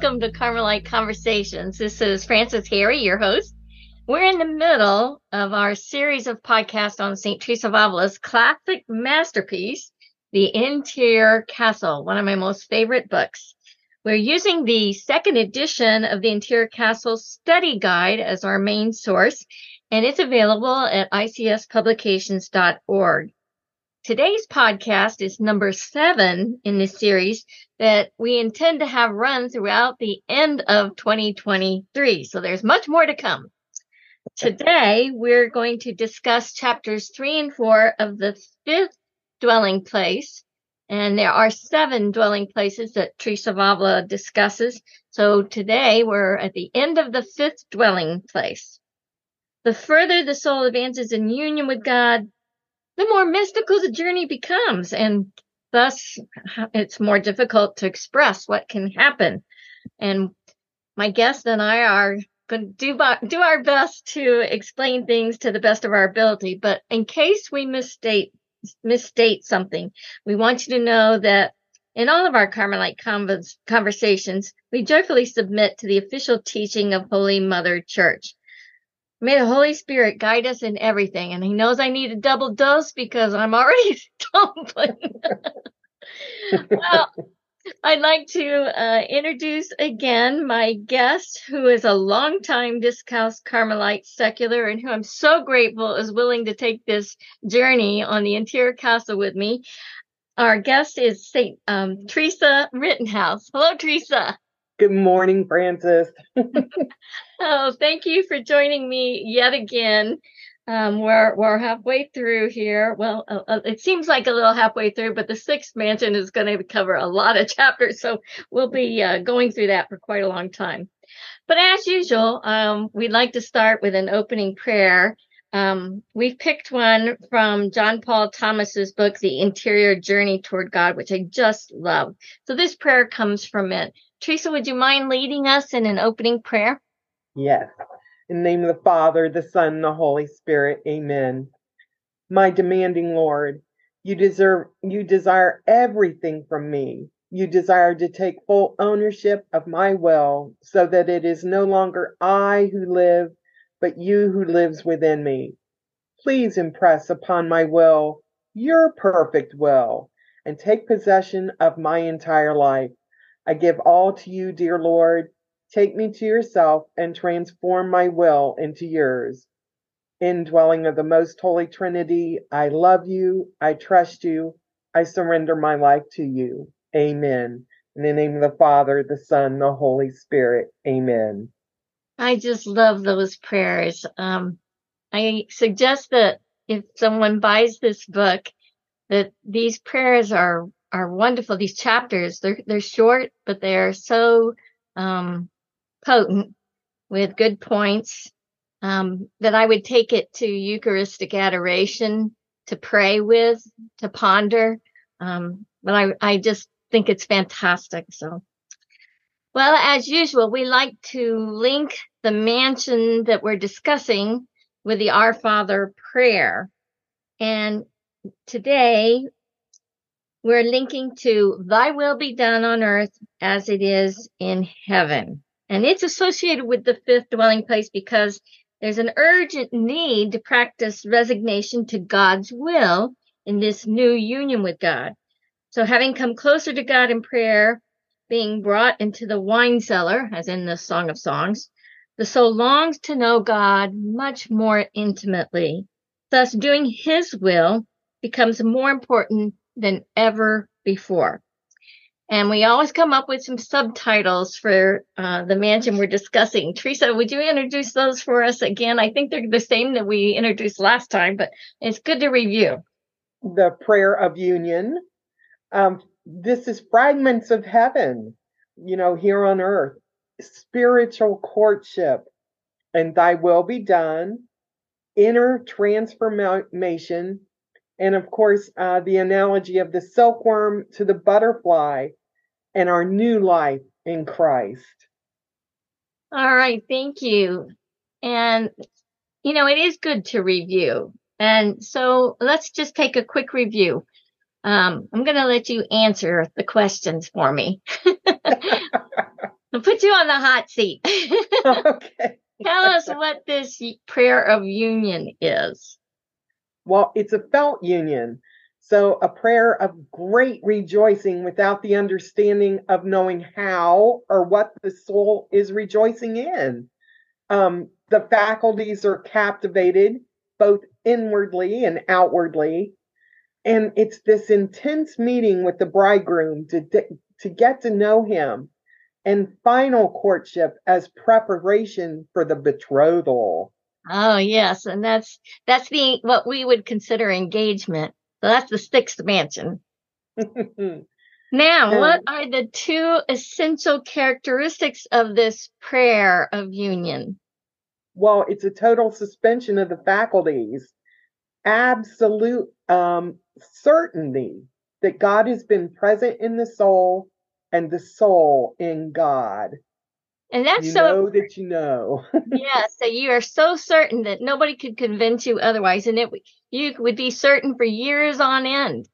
welcome to Carmelite Conversations. This is Frances Harry, your host. We're in the middle of our series of podcasts on St. Teresa of Avila's classic masterpiece, The Interior Castle, one of my most favorite books. We're using the second edition of the Interior Castle study guide as our main source, and it's available at icspublications.org. Today's podcast is number seven in this series that we intend to have run throughout the end of 2023. So there's much more to come. Today, we're going to discuss chapters three and four of the fifth dwelling place. And there are seven dwelling places that Teresa of Avila discusses. So today we're at the end of the fifth dwelling place. The further the soul advances in union with God, the more mystical the journey becomes. And thus, it's more difficult to express what can happen. And my guest and I are going to do, do our best to explain things to the best of our ability. But in case we misstate, misstate something, we want you to know that in all of our Carmelite conversations, we joyfully submit to the official teaching of Holy Mother Church. May the Holy Spirit guide us in everything. And He knows I need a double dose because I'm already stumbling. well, I'd like to uh, introduce again my guest, who is a longtime Discalced Carmelite secular and who I'm so grateful is willing to take this journey on the interior castle with me. Our guest is St. Um, Teresa Rittenhouse. Hello, Teresa. Good morning, Frances. oh, thank you for joining me yet again. Um, we're we're halfway through here. Well, uh, uh, it seems like a little halfway through, but the sixth mansion is going to cover a lot of chapters, so we'll be uh, going through that for quite a long time. But as usual, um, we'd like to start with an opening prayer. Um, we've picked one from John Paul Thomas's book, The Interior Journey Toward God, which I just love. So this prayer comes from it. Teresa, would you mind leading us in an opening prayer? Yes. In the name of the Father, the Son, the Holy Spirit. Amen. My demanding Lord, you deserve you desire everything from me. You desire to take full ownership of my will so that it is no longer I who live, but you who lives within me. Please impress upon my will your perfect will and take possession of my entire life. I give all to you, dear Lord. Take me to yourself and transform my will into yours. Indwelling of the most holy Trinity, I love you. I trust you. I surrender my life to you. Amen. In the name of the Father, the Son, the Holy Spirit. Amen. I just love those prayers. Um, I suggest that if someone buys this book, that these prayers are are wonderful. These chapters, they're they're short, but they're so um, potent with good points um, that I would take it to Eucharistic adoration to pray with, to ponder. Um, but I I just think it's fantastic. So, well, as usual, we like to link the mansion that we're discussing with the Our Father prayer. And today we're linking to thy will be done on earth as it is in heaven. And it's associated with the fifth dwelling place because there's an urgent need to practice resignation to God's will in this new union with God. So having come closer to God in prayer, being brought into the wine cellar, as in the Song of Songs, the soul longs to know God much more intimately. Thus, doing his will becomes more important than ever before. And we always come up with some subtitles for uh, the mansion we're discussing. Teresa, would you introduce those for us again? I think they're the same that we introduced last time, but it's good to review. The prayer of union. Um, this is fragments of heaven, you know, here on earth, spiritual courtship, and thy will be done, inner transformation, and of course, uh, the analogy of the silkworm to the butterfly and our new life in Christ. All right, thank you. And, you know, it is good to review. And so let's just take a quick review. Um, I'm going to let you answer the questions for me. I'll put you on the hot seat. okay. Tell us what this prayer of union is. Well, it's a felt union. So a prayer of great rejoicing without the understanding of knowing how or what the soul is rejoicing in. Um, the faculties are captivated both inwardly and outwardly. And it's this intense meeting with the bridegroom to, to get to know him and final courtship as preparation for the betrothal. Oh yes, and that's that's the what we would consider engagement. So that's the sixth mansion. now, what are the two essential characteristics of this prayer of union? Well, it's a total suspension of the faculties, absolute um, certainty that God has been present in the soul and the soul in God. And that's you so know that you know. yes, so you are so certain that nobody could convince you otherwise, and it you would be certain for years on end.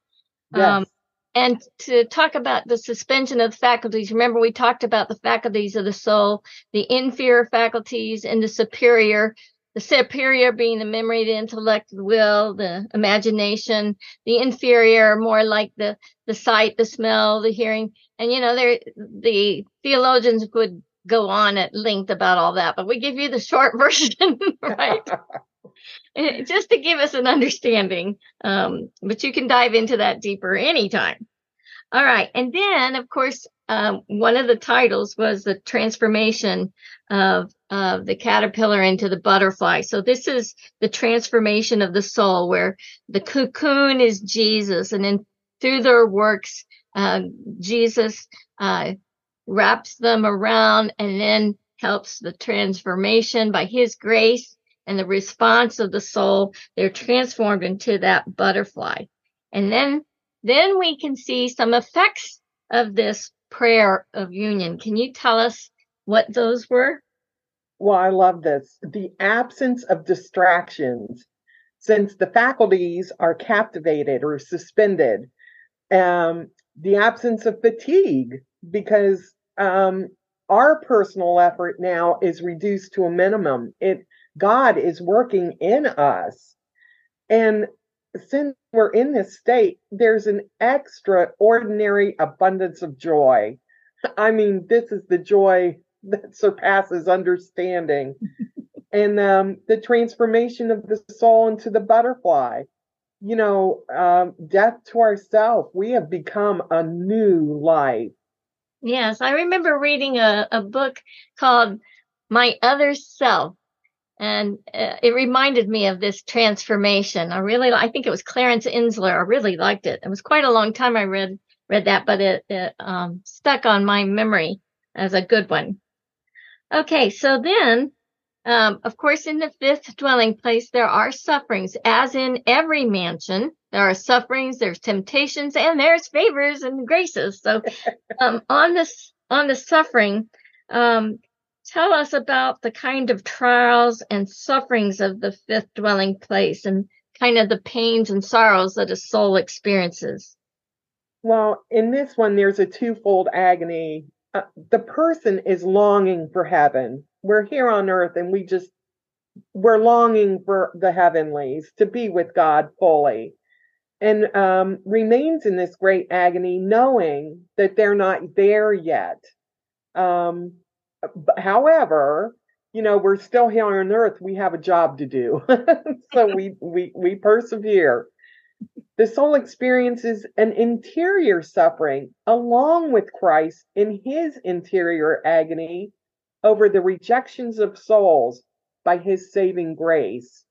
Yes. Um, and to talk about the suspension of the faculties, remember we talked about the faculties of the soul, the inferior faculties and the superior. The superior being the memory, the intellect, the will, the imagination. The inferior, more like the the sight, the smell, the hearing. And you know, there the theologians would go on at length about all that, but we give you the short version, right? Just to give us an understanding. Um, but you can dive into that deeper anytime. All right. And then, of course, um, one of the titles was the transformation of, of the caterpillar into the butterfly. So this is the transformation of the soul where the cocoon is Jesus and then through their works, uh, Jesus, uh, wraps them around and then helps the transformation by his grace and the response of the soul. They're transformed into that butterfly. And then, then we can see some effects of this prayer of union. Can you tell us what those were? Well, I love this. The absence of distractions, since the faculties are captivated or suspended, um, the absence of fatigue, because um, our personal effort now is reduced to a minimum. It God is working in us. And since we're in this state, there's an extraordinary abundance of joy. I mean, this is the joy that surpasses understanding. and um, the transformation of the soul into the butterfly. You know, um, death to ourself. We have become a new life. Yes, I remember reading a, a book called My Other Self, and uh, it reminded me of this transformation. I really, I think it was Clarence Enzler. I really liked it. It was quite a long time I read read that, but it, it um, stuck on my memory as a good one. Okay, so then, um, of course, in the fifth dwelling place, there are sufferings, as in every mansion. There are sufferings, there's temptations, and there's favors and graces. So, um, on this, on the suffering, um, tell us about the kind of trials and sufferings of the fifth dwelling place and kind of the pains and sorrows that a soul experiences. Well, in this one, there's a twofold agony. Uh, the person is longing for heaven. We're here on earth and we just, we're longing for the heavenlies to be with God fully and um, remains in this great agony, knowing that they're not there yet. Um, however, you know, we're still here on earth. We have a job to do, so we we we persevere. The soul experiences an interior suffering along with Christ in his interior agony over the rejections of souls by his saving grace.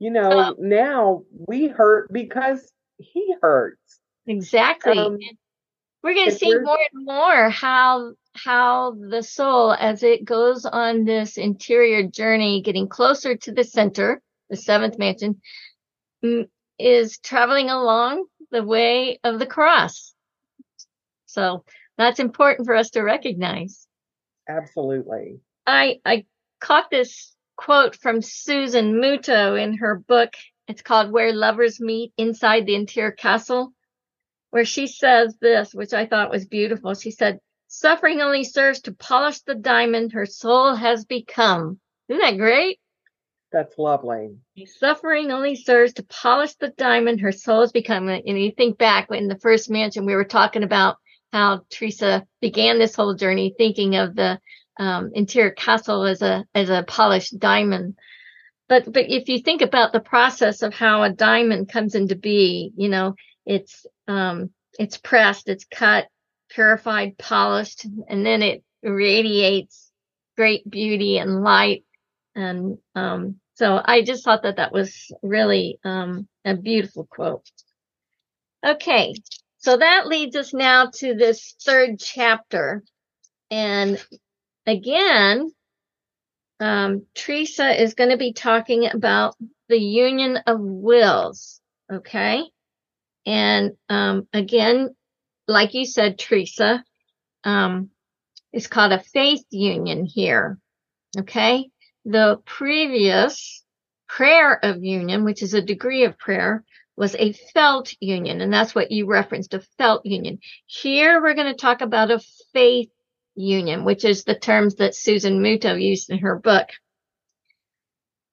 You know, oh. now we hurt because he hurts. Exactly. Um, we're going to see more and more how how the soul as it goes on this interior journey getting closer to the center the seventh mansion is traveling along the way of the cross so that's important for us to recognize absolutely i i caught this quote from susan muto in her book it's called Where Lovers Meet Inside the Interior Castle, where she says this, which I thought was beautiful. She said, suffering only serves to polish the diamond her soul has become. Isn't that great? That's lovely. Suffering only serves to polish the diamond her soul has become. And you think back in the first mansion, we were talking about how Teresa began this whole journey thinking of the um, interior castle as a as a polished diamond. But but if you think about the process of how a diamond comes into be, you know, it's um, it's pressed, it's cut, purified, polished, and then it radiates great beauty and light. And um, so I just thought that that was really um, a beautiful quote. Okay, so that leads us now to this third chapter. And again, um, Teresa is going to be talking about the union of wills. Okay. And um, again, like you said, Teresa, um, it's called a faith union here. Okay. The previous prayer of union, which is a degree of prayer, was a felt union. And that's what you referenced, a felt union. Here we're going to talk about a faith union, which is the terms that Susan Muto used in her book.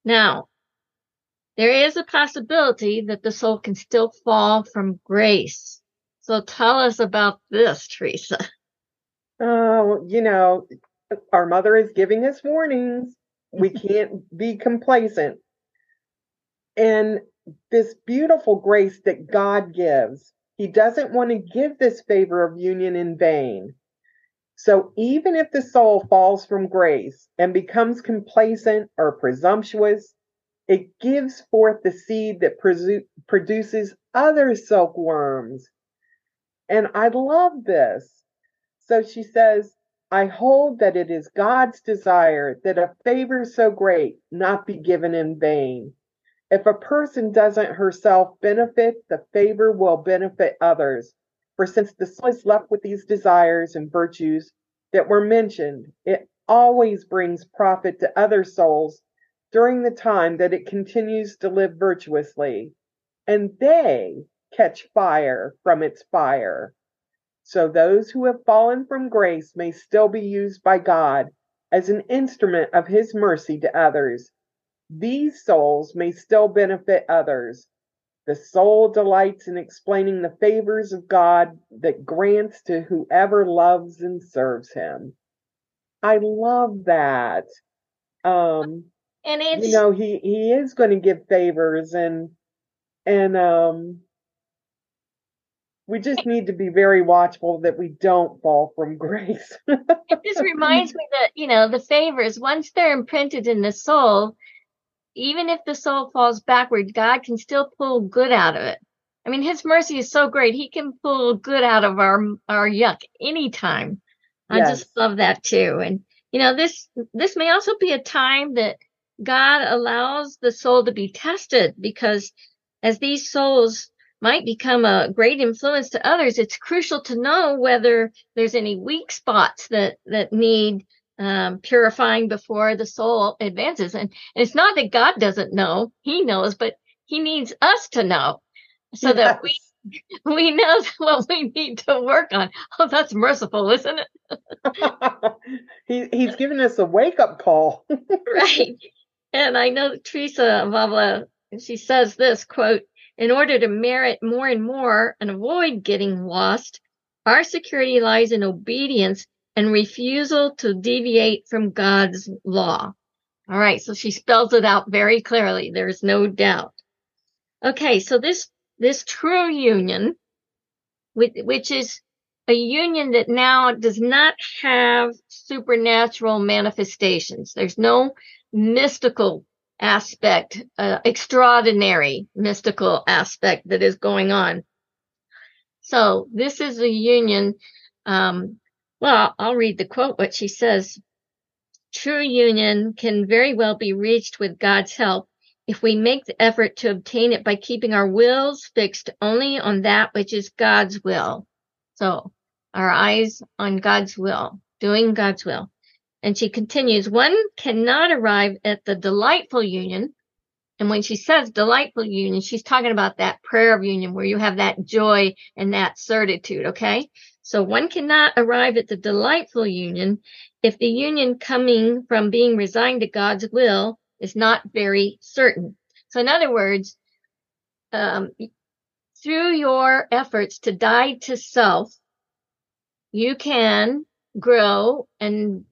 Now, there is a possibility that the soul can still fall from grace. So tell us about this, Teresa. Oh, you know, our mother is giving us warnings. We can't be complacent. And this beautiful grace that God gives. He doesn't want to give this favor of union in vain. So even if the soul falls from grace and becomes complacent or presumptuous, it gives forth the seed that produces other silkworms. And I love this. So she says, I hold that it is God's desire that a favor so great not be given in vain. If a person doesn't herself benefit, the favor will benefit others. For since the soul is left with these desires and virtues that were mentioned, it always brings profit to other souls during the time that it continues to live virtuously, and they catch fire from its fire. So those who have fallen from grace may still be used by God as an instrument of his mercy to others these souls may still benefit others. The soul delights in explaining the favors of God that grants to whoever loves and serves him. I love that. Um and it's you know he he is going to give favors and and um we just need to be very watchful that we don't fall from grace. it just reminds me that, you know, the favors, once they're imprinted in the soul, even if the soul falls backward, God can still pull good out of it. I mean, his mercy is so great. He can pull good out of our, our yuck anytime. I yes. just love that too. And, you know, this, this may also be a time that God allows the soul to be tested because as these souls might become a great influence to others, it's crucial to know whether there's any weak spots that, that need um, purifying before the soul advances. And, and it's not that God doesn't know, He knows, but He needs us to know so yes. that we we know what we need to work on. Oh, that's merciful, isn't it? he, he's giving us a wake up call. right. And I know Teresa of Avila, she says this quote, in order to merit more and more and avoid getting lost, our security lies in obedience and refusal to deviate from God's law. All right, so she spells it out very clearly. There's no doubt. Okay, so this this true union, which is a union that now does not have supernatural manifestations. There's no mystical aspect, uh, extraordinary mystical aspect that is going on. So this is a union um, well, I'll read the quote, what she says. True union can very well be reached with God's help if we make the effort to obtain it by keeping our wills fixed only on that which is God's will. So our eyes on God's will, doing God's will. And she continues, one cannot arrive at the delightful union And when she says delightful union, she's talking about that prayer of union where you have that joy and that certitude. Okay. So one cannot arrive at the delightful union if the union coming from being resigned to God's will is not very certain. So in other words, um, through your efforts to die to self, you can grow and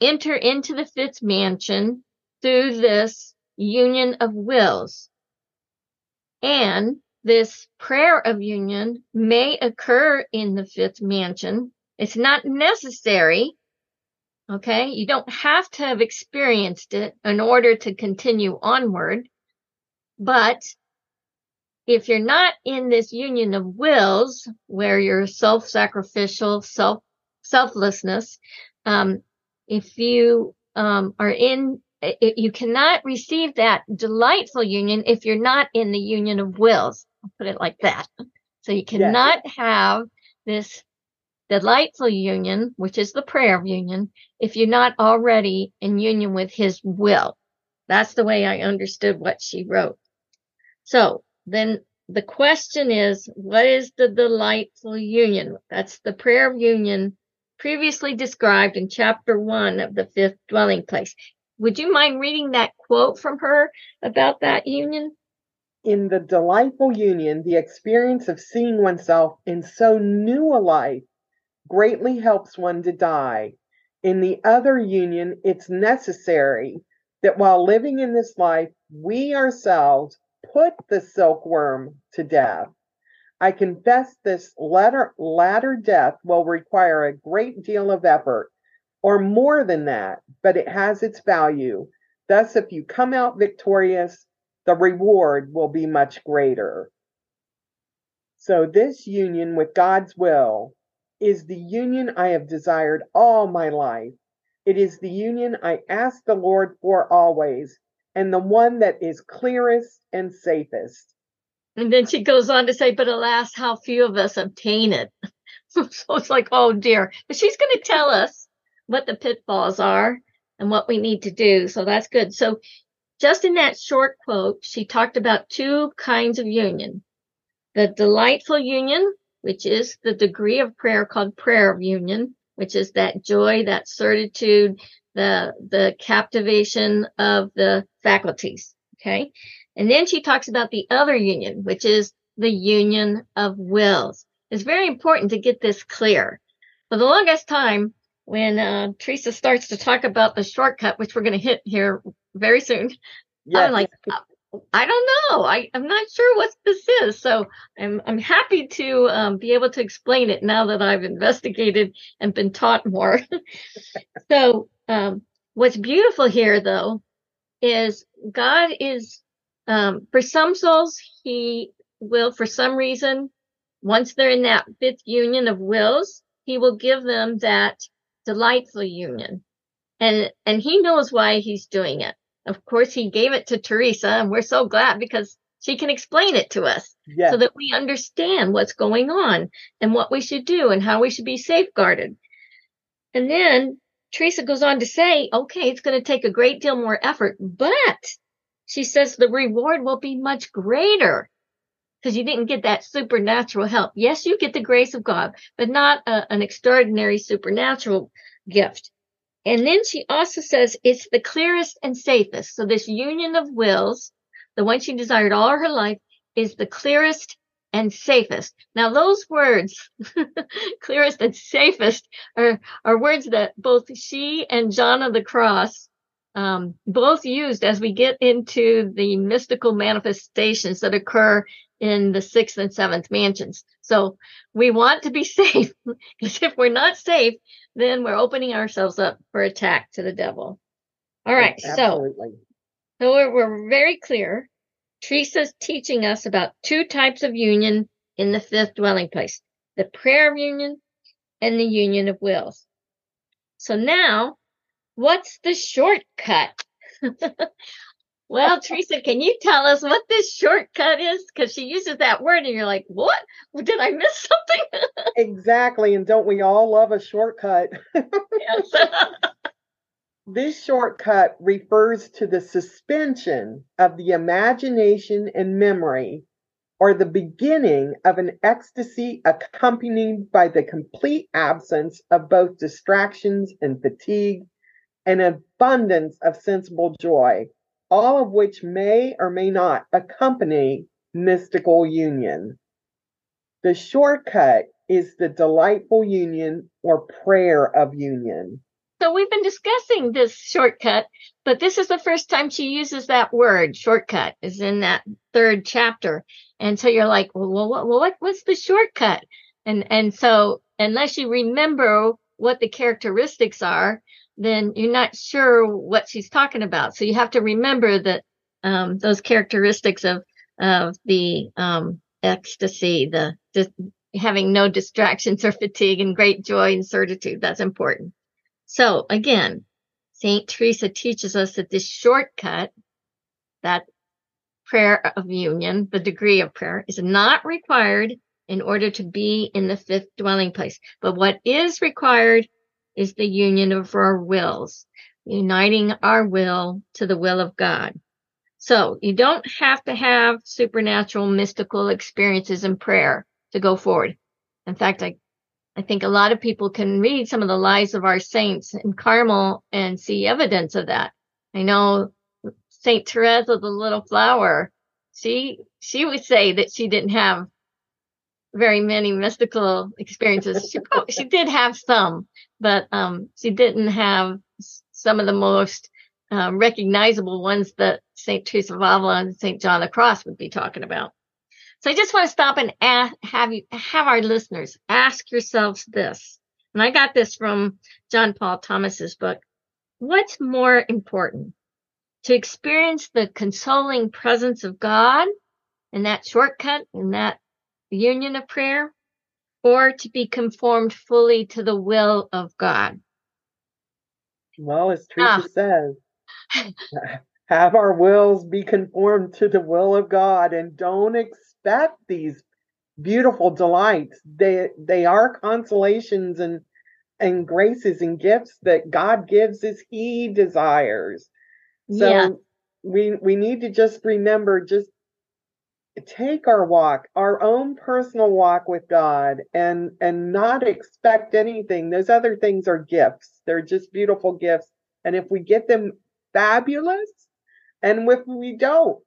enter into the fifth mansion through this union of wills. And this prayer of union may occur in the fifth mansion. It's not necessary. Okay. You don't have to have experienced it in order to continue onward. But if you're not in this union of wills where you're self-sacrificial, self selflessness, um, if you um, are in, you cannot receive that delightful union if you're not in the union of wills. I'll put it like that. So you cannot have this delightful union, which is the prayer of union, if you're not already in union with his will. That's the way I understood what she wrote. So then the question is, what is the delightful union? That's the prayer of union previously described in chapter one of the fifth dwelling place. Would you mind reading that quote from her about that union? In the delightful union, the experience of seeing oneself in so new a life greatly helps one to die. In the other union, it's necessary that while living in this life, we ourselves put the silkworm to death. I confess this latter, latter death will require a great deal of effort, or more than that, but it has its value. Thus, if you come out victorious, the reward will be much greater. So, this union with God's will is the union I have desired all my life. It is the union I ask the Lord for always, and the one that is clearest and safest. And then she goes on to say, but alas, how few of us obtain it. so it's like, oh dear. But she's going to tell us what the pitfalls are and what we need to do. So that's good. So just in that short quote, she talked about two kinds of union. The delightful union, which is the degree of prayer called prayer of union, which is that joy, that certitude, the, the captivation of the faculties. Okay. And then she talks about the other union, which is the union of wills. It's very important to get this clear. For the longest time, when uh, Teresa starts to talk about the shortcut, which we're going to hit here very soon, yes. I'm like, I don't know. I, I'm not sure what this is. So I'm, I'm happy to um, be able to explain it now that I've investigated and been taught more. so um, what's beautiful here, though, is God is um, for some souls, he will, for some reason, once they're in that fifth union of wills, he will give them that delightful union. And, and he knows why he's doing it. Of course, he gave it to Teresa and we're so glad because she can explain it to us so that we understand what's going on and what we should do and how we should be safeguarded. And then Teresa goes on to say, okay, it's going to take a great deal more effort, but she says the reward will be much greater because you didn't get that supernatural help. Yes, you get the grace of God, but not a, an extraordinary supernatural gift. And then she also says it's the clearest and safest. So this union of wills, the one she desired all her life, is the clearest and safest. Now those words, clearest and safest, are, are words that both she and John of the Cross um, both used as we get into the mystical manifestations that occur in the sixth and seventh mansions. So we want to be safe because if we're not safe, then we're opening ourselves up for attack to the devil. All right. Absolutely. So, so we're, we're very clear. Teresa's teaching us about two types of union in the fifth dwelling place, the prayer of union and the union of wills. So now What's the shortcut? well, Teresa, can you tell us what this shortcut is? Because she uses that word and you're like, what? Did I miss something? exactly. And don't we all love a shortcut? yes. This shortcut refers to the suspension of the imagination and memory or the beginning of an ecstasy accompanied by the complete absence of both distractions and fatigue, an abundance of sensible joy, all of which may or may not accompany mystical union. The shortcut is the delightful union or prayer of union. So we've been discussing this shortcut, but this is the first time she uses that word shortcut is in that third chapter. And so you're like, well, well, what, what, what's the shortcut? And, and so unless you remember what the characteristics are, then you're not sure what she's talking about. So you have to remember that, um, those characteristics of, of the, um, ecstasy, the, the having no distractions or fatigue and great joy and certitude. That's important. So again, St. Teresa teaches us that this shortcut, that prayer of union, the degree of prayer, is not required in order to be in the fifth dwelling place. But what is required is the union of our wills, uniting our will to the will of God. So you don't have to have supernatural mystical experiences in prayer to go forward. In fact, I I think a lot of people can read some of the lives of our saints in Carmel and see evidence of that. I know Saint Teresa, the little flower, she she would say that she didn't have very many mystical experiences. She she did have some, but um, she didn't have some of the most um, recognizable ones that Saint Teresa of Avila and Saint John the Cross would be talking about. So I just want to stop and ask, have you have our listeners ask yourselves this. And I got this from John Paul Thomas's book. What's more important? To experience the consoling presence of God and that shortcut, and that union of prayer, or to be conformed fully to the will of God? Well, as Teresa ah. says, have our wills be conformed to the will of God and don't expect expect these beautiful delights. They they are consolations and and graces and gifts that God gives as He desires. So yeah. we we need to just remember just take our walk, our own personal walk with God and and not expect anything. Those other things are gifts. They're just beautiful gifts. And if we get them fabulous and if we don't,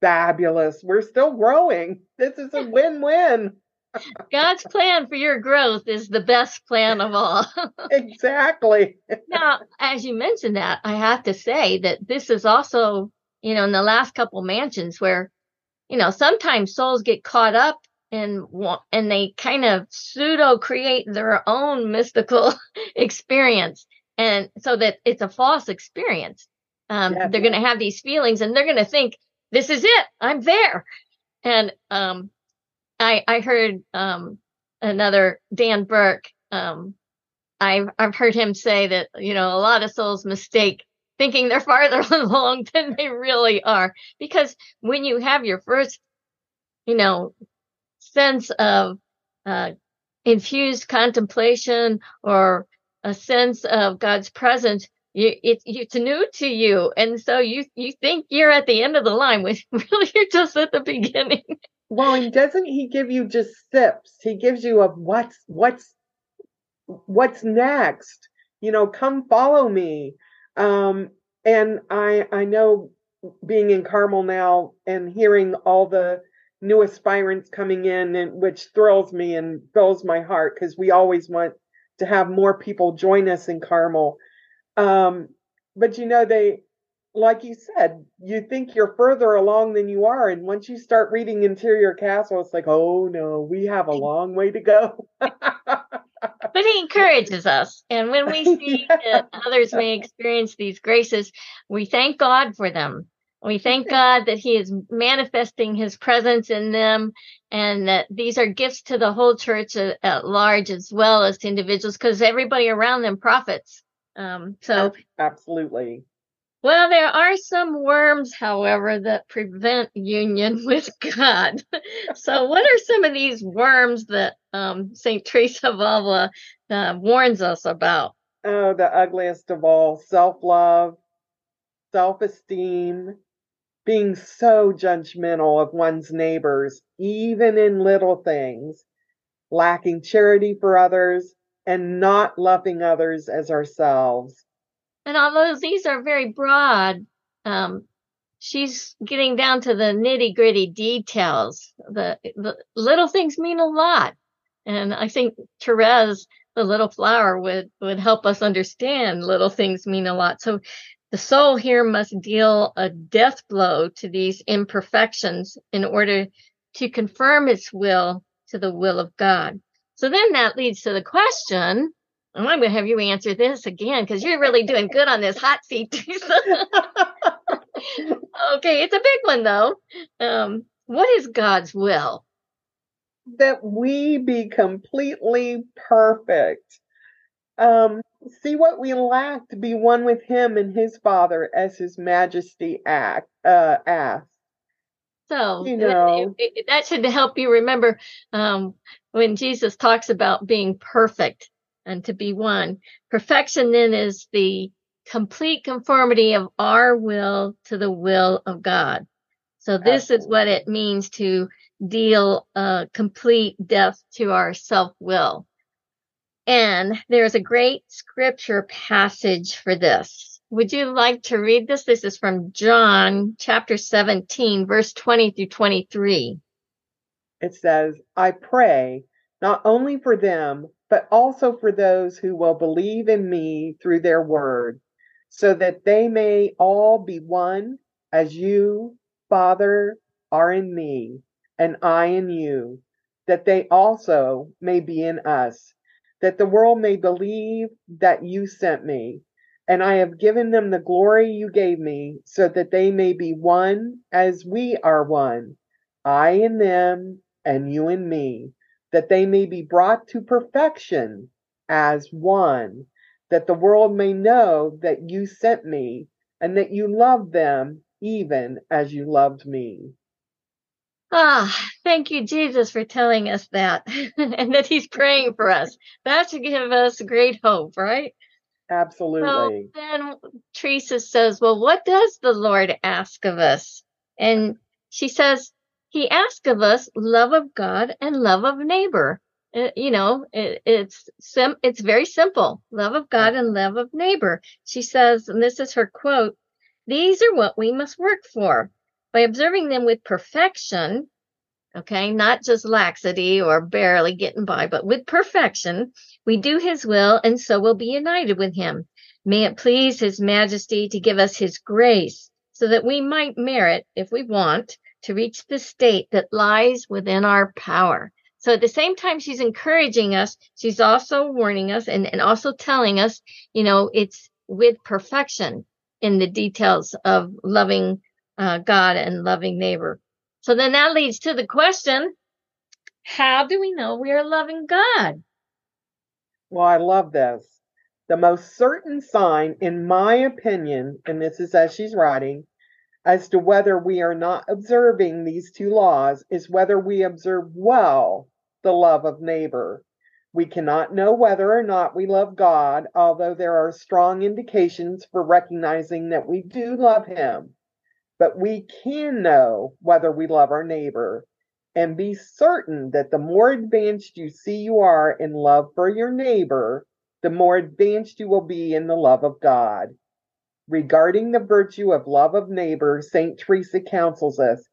fabulous. We're still growing. This is a win win. God's plan for your growth is the best plan of all. exactly. now, as you mentioned that, I have to say that this is also, you know, in the last couple mansions where, you know, sometimes souls get caught up and and they kind of pseudo create their own mystical experience and so that it's a false experience. Um, yeah, they're going to have these feelings and they're going to think this is it. I'm there. And um, I I heard um, another Dan Burke. Um, I've I've heard him say that you know a lot of souls mistake thinking they're farther along than they really are because when you have your first you know sense of uh, infused contemplation or a sense of God's presence, you, it, it's new to you. And so you, you think you're at the end of the line when really you're just at the beginning. Well, and doesn't he give you just sips? He gives you a what's, what's, what's next? You know, come follow me. Um, and I, I know being in Carmel now and hearing all the new aspirants coming in and which thrills me and fills my heart because we always want to have more people join us in Carmel um, but you know, they, like you said, you think you're further along than you are. And once you start reading Interior Castle, it's like, oh no, we have a long way to go. but he encourages us. And when we see that others may experience these graces, we thank God for them. We thank God that He is manifesting His presence in them and that these are gifts to the whole church at, at large as well as to individuals because everybody around them profits um, so absolutely. Well, there are some worms, however, that prevent union with God. so, what are some of these worms that um, Saint Teresa of Avila uh, warns us about? oh, the ugliest of all self love, self esteem, being so judgmental of one's neighbors, even in little things, lacking charity for others, and not loving others as ourselves. And although these are very broad, um, she's getting down to the nitty gritty details. The, the little things mean a lot. And I think Therese, the little flower, would, would help us understand little things mean a lot. So the soul here must deal a death blow to these imperfections in order to confirm its will to the will of God. So then that leads to the question, I'm going to have you answer this again because you're really doing good on this hot seat. okay, it's a big one though. Um, what is God's will? That we be completely perfect. Um, see what we lack to be one with Him and His Father, as His Majesty act uh, asked. So you know it, that should help you remember um, when Jesus talks about being perfect and to be one. Perfection then is the complete conformity of our will to the will of God. So this Absolutely. is what it means to deal a complete death to our self will. And there's a great scripture passage for this. Would you like to read this? This is from John chapter 17, verse 20 through 23. It says, I pray not only for them, but also for those who will believe in me through their word so that they may all be one as you, Father, are in me, and I in you, that they also may be in us, that the world may believe that you sent me. And I have given them the glory you gave me, so that they may be one as we are one, I in them, and you in me, that they may be brought to perfection as one that the world may know that you sent me and that you love them even as you loved me. Ah, thank you, Jesus, for telling us that and that He's praying for us. That should give us great hope, right? Absolutely. So then Teresa says, Well, what does the Lord ask of us? And she says, He asks of us love of God and love of neighbor. Uh, you know, it, it's sim- it's very simple. Love of God and love of neighbor. She says, and this is her quote, these are what we must work for. By observing them with perfection, okay, not just laxity or barely getting by, but with perfection, we do his will and so will be united with him. May it please his majesty to give us his grace so that we might merit, if we want, to reach the state that lies within our power. So at the same time, she's encouraging us, she's also warning us and, and also telling us, you know, it's with perfection in the details of loving uh, God and loving neighbor. So then that leads to the question how do we know we are loving God? Well, I love this. The most certain sign, in my opinion, and this is as she's writing, as to whether we are not observing these two laws is whether we observe well the love of neighbor. We cannot know whether or not we love God, although there are strong indications for recognizing that we do love Him. But we can know whether we love our neighbor and be certain that the more advanced you see you are in love for your neighbor, the more advanced you will be in the love of God. Regarding the virtue of love of neighbor, St. Teresa counsels us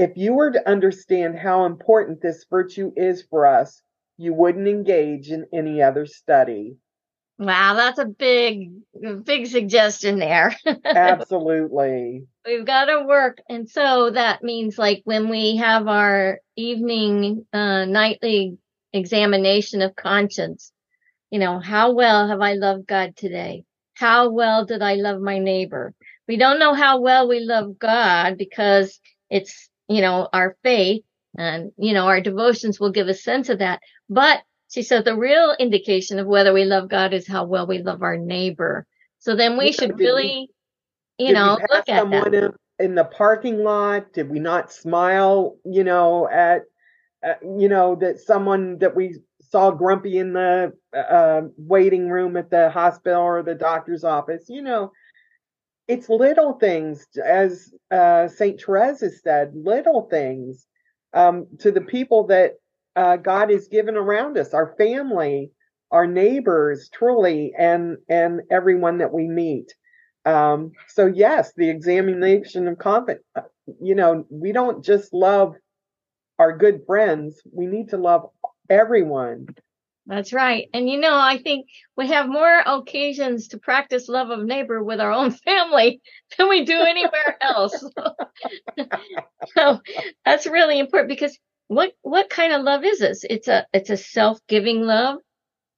if you were to understand how important this virtue is for us, you wouldn't engage in any other study. Wow, that's a big, big suggestion there. Absolutely. We've got to work. And so that means like when we have our evening, uh, nightly examination of conscience, you know, how well have I loved God today? How well did I love my neighbor? We don't know how well we love God because it's, you know, our faith and, you know, our devotions will give a sense of that. But she said the real indication of whether we love God is how well we love our neighbor. So then we yeah, should really, we, you know, look at that. In, in the parking lot, did we not smile, you know, at, uh, you know, that someone that we saw Grumpy in the uh, waiting room at the hospital or the doctor's office. You know, it's little things, as uh, Saint Therese has said, little things um, to the people that uh, God has given around us, our family, our neighbors, truly, and and everyone that we meet. Um, so yes, the examination of confidence. Uh, you know, we don't just love our good friends; we need to love everyone. That's right. And you know, I think we have more occasions to practice love of neighbor with our own family than we do anywhere else. so that's really important because what what kind of love is this? It's a it's a self-giving love,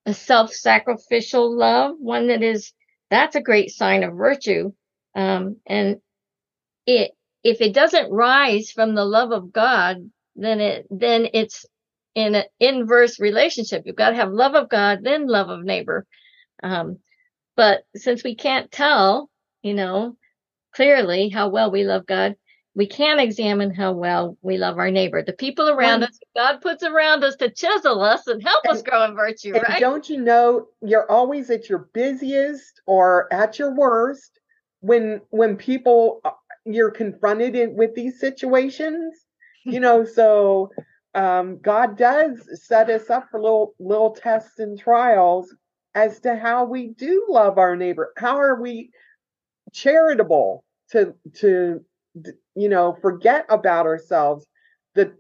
a self-sacrificial love, one that is that's a great sign of virtue. Um, and it if it doesn't rise from the love of God, then it then it's in an inverse relationship. You've got to have love of God, then love of neighbor. Um, but since we can't tell, you know, clearly how well we love God, we can examine how well we love our neighbor, the people around us. God puts around us to chisel us and help and, us grow in virtue, right? Don't you know you're always at your busiest or at your worst when when people uh, you're confronted in, with these situations? You know, so um, God does set us up for little little tests and trials as to how we do love our neighbor. How are we charitable to to you know, forget about ourselves, that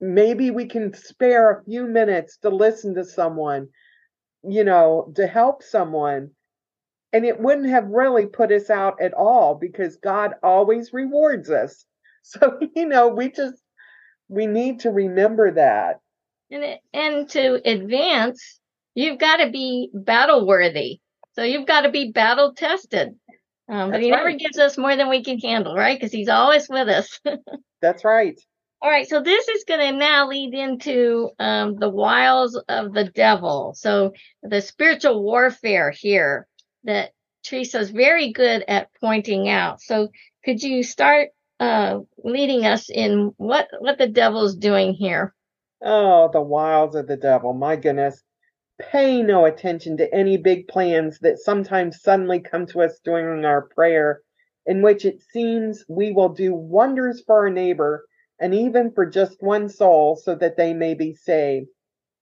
maybe we can spare a few minutes to listen to someone, you know, to help someone. And it wouldn't have really put us out at all because God always rewards us. So, you know, we just, we need to remember that. And, and to advance, you've got to be battle worthy. So you've got to be battle tested. Um, but he right. never gives us more than we can handle, right? Because he's always with us. That's right. All right, so this is going to now lead into um, the wiles of the devil. So the spiritual warfare here that Teresa's very good at pointing out. So could you start uh, leading us in what what the devil's doing here? Oh, the wiles of the devil! My goodness, pay no attention to any big plans that sometimes suddenly come to us during our prayer, in which it seems we will do wonders for our neighbor and even for just one soul so that they may be saved.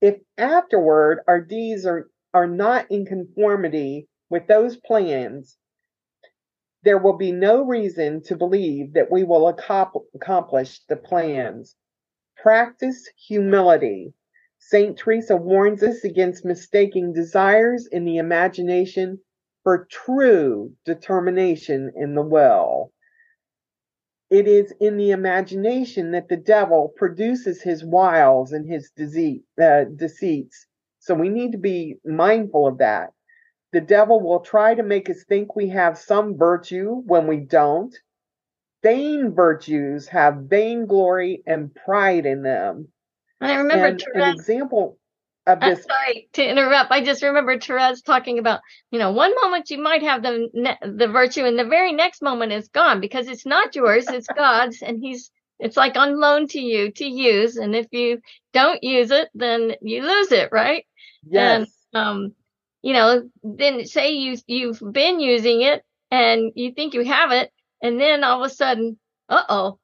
If afterward our deeds are, are not in conformity with those plans, there will be no reason to believe that we will accomplish the plans. Practice humility St. Teresa warns us against mistaking desires in the imagination for true determination in the will. It is in the imagination that the devil produces his wiles and his uh, deceits. So we need to be mindful of that. The devil will try to make us think we have some virtue when we don't. Vain virtues have vainglory and pride in them. I remember and an example of this. I'm sorry to interrupt. I just remember Therese talking about, you know, one moment you might have the the virtue, and the very next moment is gone because it's not yours, it's God's, and He's it's like on loan to you to use, and if you don't use it, then you lose it, right? Yes. And, um, you know, then say you you've been using it and you think you have it, and then all of a sudden, uh oh,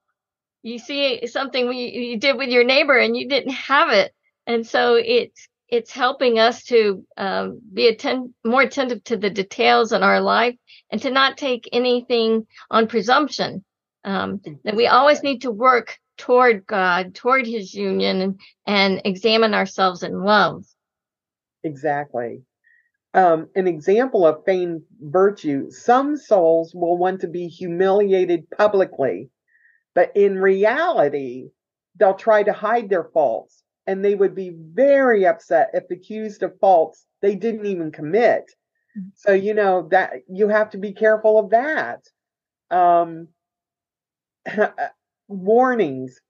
you see something you, you did with your neighbor and you didn't have it. And so it's it's helping us to um, be atten- more attentive to the details in our life and to not take anything on presumption. Um, that we always need to work toward god toward his union and, and examine ourselves in love. Exactly um, an example of feigned virtue some souls will want to be humiliated publicly but in reality, they'll try to hide their faults and they would be very upset if accused of faults they didn't even commit. Mm-hmm. So, you know, that you have to be careful of that. Um, warnings.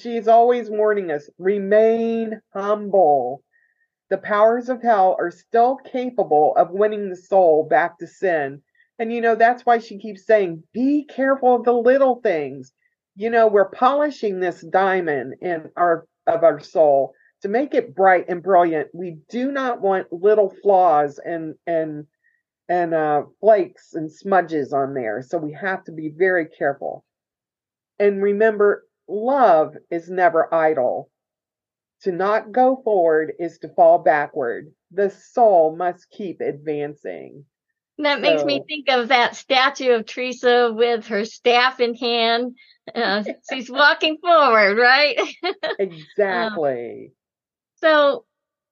She's always warning us remain humble. The powers of hell are still capable of winning the soul back to sin. And, you know, that's why she keeps saying, be careful of the little things you know we're polishing this diamond in our of our soul to make it bright and brilliant, we do not want little flaws and and and uh, flakes and smudges on there. So we have to be very careful. And remember, love is never idle. To not go forward is to fall backward. The soul must keep advancing. That makes so, me think of that statue of Teresa with her staff in hand. Uh, she's walking forward, right? exactly. Um, so,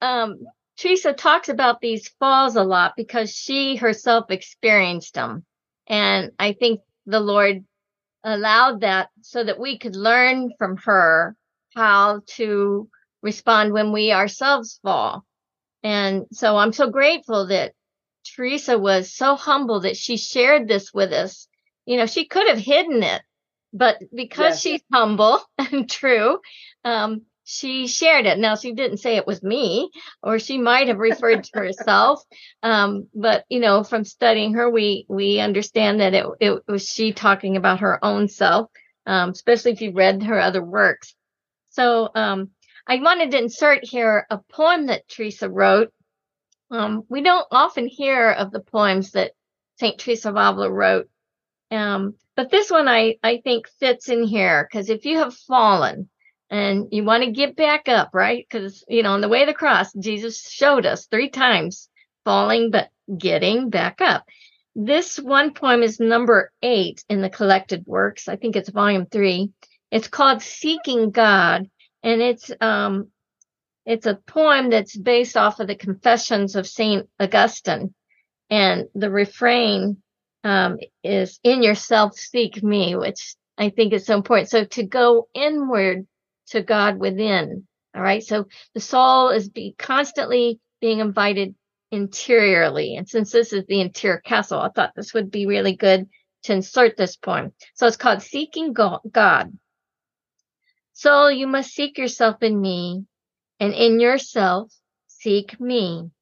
um, Teresa talks about these falls a lot because she herself experienced them. And I think the Lord allowed that so that we could learn from her how to respond when we ourselves fall. And so I'm so grateful that Teresa was so humble that she shared this with us. You know, she could have hidden it, but because yes. she's humble and true, um, she shared it. Now she didn't say it was me, or she might have referred to herself. Um, but you know, from studying her, we we understand that it it was she talking about her own self, um, especially if you read her other works. So um, I wanted to insert here a poem that Teresa wrote. Um, we don't often hear of the poems that Saint Teresa of Avila wrote, um, but this one I I think fits in here because if you have fallen and you want to get back up, right? Because, you know, on the way to the cross, Jesus showed us three times falling, but getting back up. This one poem is number eight in the collected works. I think it's volume three. It's called Seeking God, and it's um it's a poem that's based off of the Confessions of Saint Augustine, and the refrain um, is "In yourself seek me," which I think is so important. So to go inward to God within. All right. So the soul is be constantly being invited interiorly. And since this is the interior castle, I thought this would be really good to insert this poem. So it's called Seeking God. Soul, you must seek yourself in me, and in yourself seek me.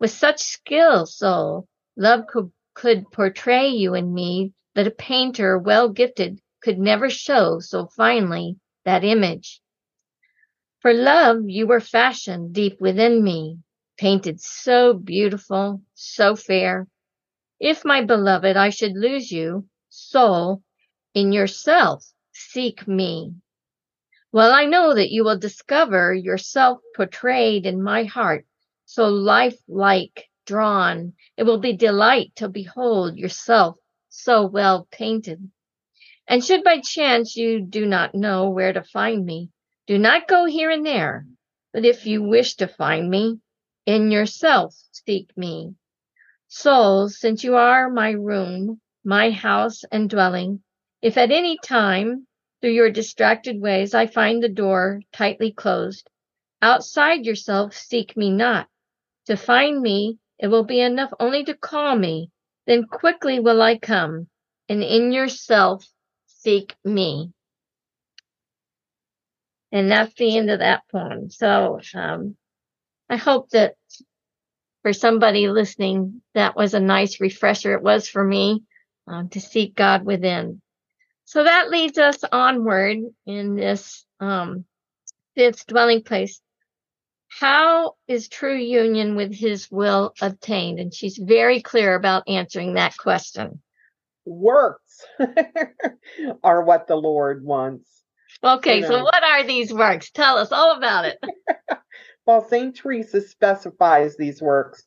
With such skill, soul, love could, could portray you in me that a painter well gifted could never show so finely that image. For love, you were fashioned deep within me, painted so beautiful, so fair. If, my beloved, I should lose you, soul, in yourself, seek me. Well, I know that you will discover yourself portrayed in my heart, so lifelike, drawn. It will be delight to behold yourself so well painted. And should by chance you do not know where to find me, do not go here and there, but if you wish to find me, in yourself seek me. Souls, since you are my room, my house and dwelling, if at any time through your distracted ways I find the door tightly closed, outside yourself seek me not. To find me, it will be enough only to call me, then quickly will I come, and in yourself seek me. And that's the end of that poem. So um, I hope that for somebody listening, that was a nice refresher. It was for me um, to seek God within. So that leads us onward in this um, fifth dwelling place. How is true union with His will obtained? And she's very clear about answering that question. Works are what the Lord wants. Okay, you know. so what are these works? Tell us all about it. well, St. Teresa specifies these works.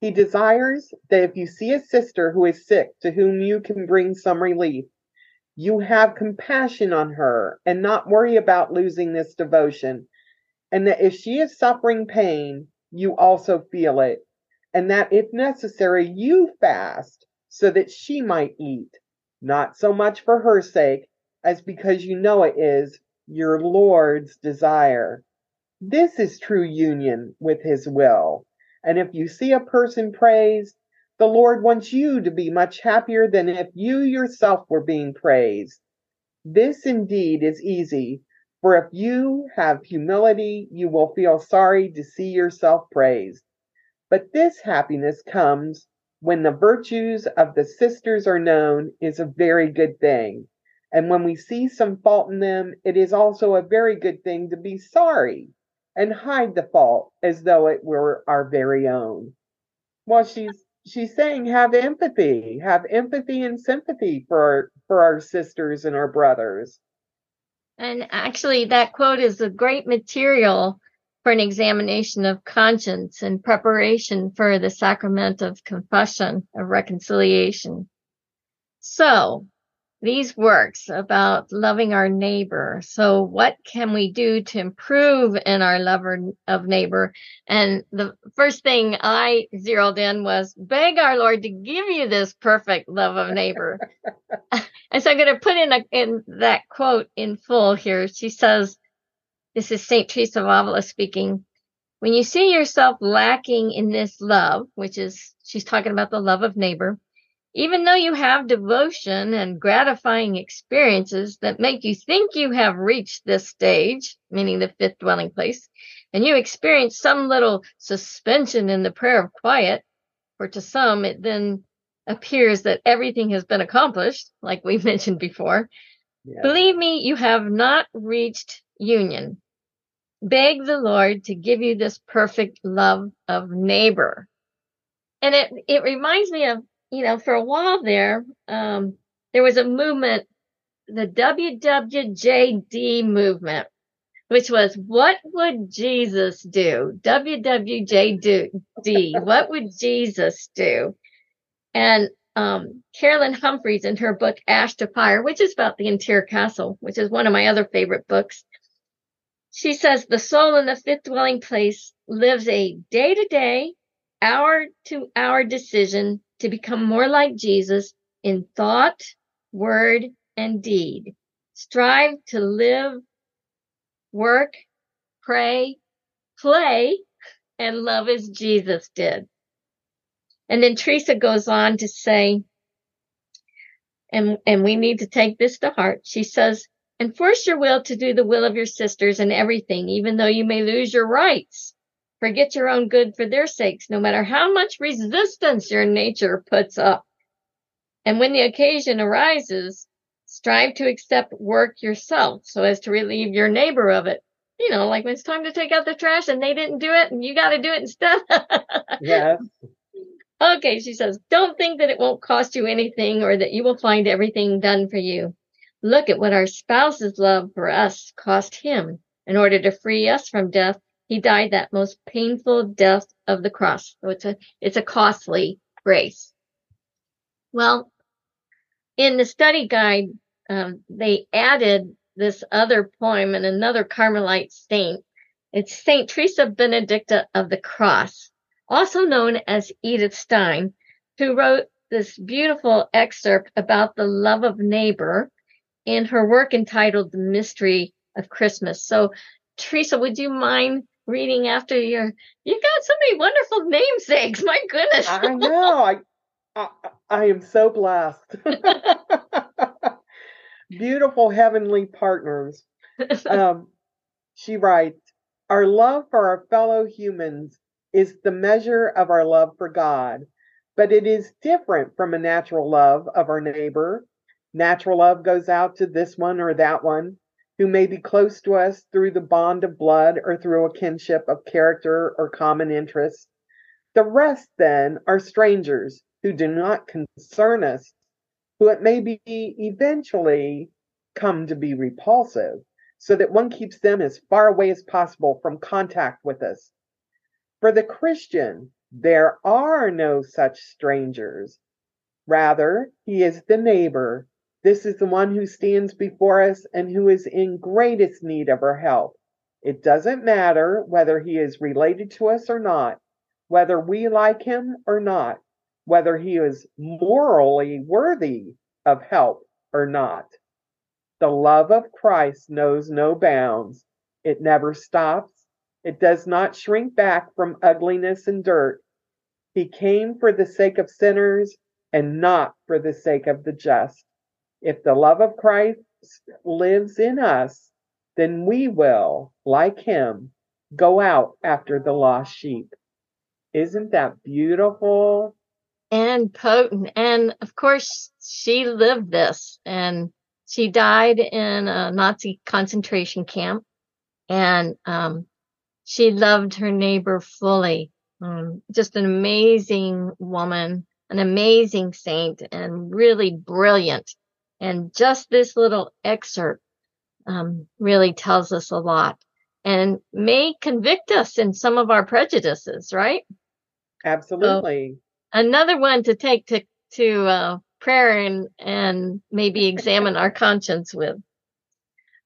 He desires that if you see a sister who is sick to whom you can bring some relief, you have compassion on her and not worry about losing this devotion. And that if she is suffering pain, you also feel it. And that if necessary, you fast so that she might eat, not so much for her sake as because you know it is your Lord's desire. This is true union with his will. And if you see a person praised, the Lord wants you to be much happier than if you yourself were being praised. This indeed is easy, for if you have humility, you will feel sorry to see yourself praised. But this happiness comes when the virtues of the sisters are known is a very good thing. And when we see some fault in them, it is also a very good thing to be sorry and hide the fault as though it were our very own. Well, she's she's saying have empathy, have empathy and sympathy for for our sisters and our brothers. And actually, that quote is a great material for an examination of conscience and preparation for the sacrament of confession, of reconciliation. So, these works about loving our neighbor. So what can we do to improve in our love of neighbor? And the first thing I zeroed in was beg our Lord to give you this perfect love of neighbor. and so I'm going to put in a, in that quote in full here. She says, this is St. Teresa of Avila speaking. When you see yourself lacking in this love, which is, she's talking about the love of neighbor, even though you have devotion and gratifying experiences that make you think you have reached this stage, meaning the fifth dwelling place, and you experience some little suspension in the prayer of quiet, for to some it then appears that everything has been accomplished, like we mentioned before, yeah. believe me, you have not reached union. Beg the Lord to give you this perfect love of neighbor. And it, it reminds me of you know, for a while there, um, there was a movement, the WWJD movement, which was what would Jesus do? WWJD, what would Jesus do? And um, Carolyn Humphreys in her book Ash to Fire, which is about the interior castle, which is one of my other favorite books. She says the soul in the fifth dwelling place lives a day to day, hour to hour decision to become more like Jesus in thought, word, and deed. Strive to live, work, pray, play, and love as Jesus did. And then Teresa goes on to say, and, and we need to take this to heart. She says, enforce your will to do the will of your sisters in everything, even though you may lose your rights. Forget your own good for their sakes, no matter how much resistance your nature puts up. And when the occasion arises, strive to accept work yourself so as to relieve your neighbor of it. You know, like when it's time to take out the trash and they didn't do it and you got to do it instead. yeah. Okay, she says, don't think that it won't cost you anything or that you will find everything done for you. Look at what our spouse's love for us cost him in order to free us from death he died that most painful death of the cross. So it's a it's a costly grace. Well, in the study guide, um, they added this other poem and another Carmelite saint. It's Saint Teresa Benedicta of the Cross, also known as Edith Stein, who wrote this beautiful excerpt about the love of neighbor in her work entitled The Mystery of Christmas. So, Teresa, would you mind reading after your you got so many wonderful namesakes my goodness. I know I, I i am so blessed. Beautiful heavenly partners. Um, she writes our love for our fellow humans is the measure of our love for god but it is different from a natural love of our neighbor. Natural love goes out to this one or that one who may be close to us through the bond of blood or through a kinship of character or common interest. The rest, then, are strangers who do not concern us, who it may be eventually come to be repulsive, so that one keeps them as far away as possible from contact with us. For the Christian, there are no such strangers. Rather, he is the neighbor this is the one who stands before us and who is in greatest need of our help. It doesn't matter whether he is related to us or not, whether we like him or not, whether he is morally worthy of help or not. The love of Christ knows no bounds. It never stops. It does not shrink back from ugliness and dirt. He came for the sake of sinners and not for the sake of the just. If the love of Christ lives in us, then we will, like him, go out after the lost sheep. Isn't that beautiful? And potent. And of course, she lived this and she died in a Nazi concentration camp. And um, she loved her neighbor fully. Um, just an amazing woman, an amazing saint, and really brilliant. And just this little excerpt um, really tells us a lot and may convict us in some of our prejudices, right? Absolutely. So another one to take to to uh, prayer and and maybe examine our conscience with.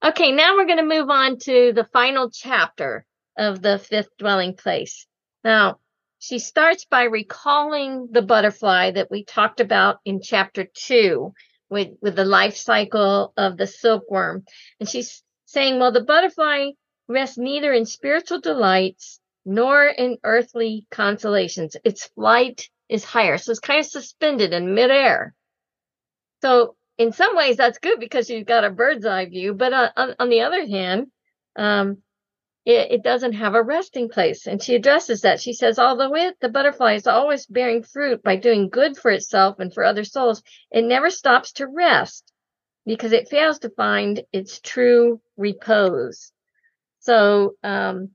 Okay, now we're going to move on to the final chapter of the fifth dwelling place. Now, she starts by recalling the butterfly that we talked about in chapter two with, with the life cycle of the silkworm. And she's saying, well, the butterfly rests neither in spiritual delights nor in earthly consolations. Its flight is higher. So it's kind of suspended in midair. So in some ways that's good because you've got a bird's eye view. But uh, on, on, the other hand, um, it, it, doesn't have a resting place. And she addresses that. She says, although it, the butterfly is always bearing fruit by doing good for itself and for other souls, it never stops to rest because it fails to find its true repose. So, um,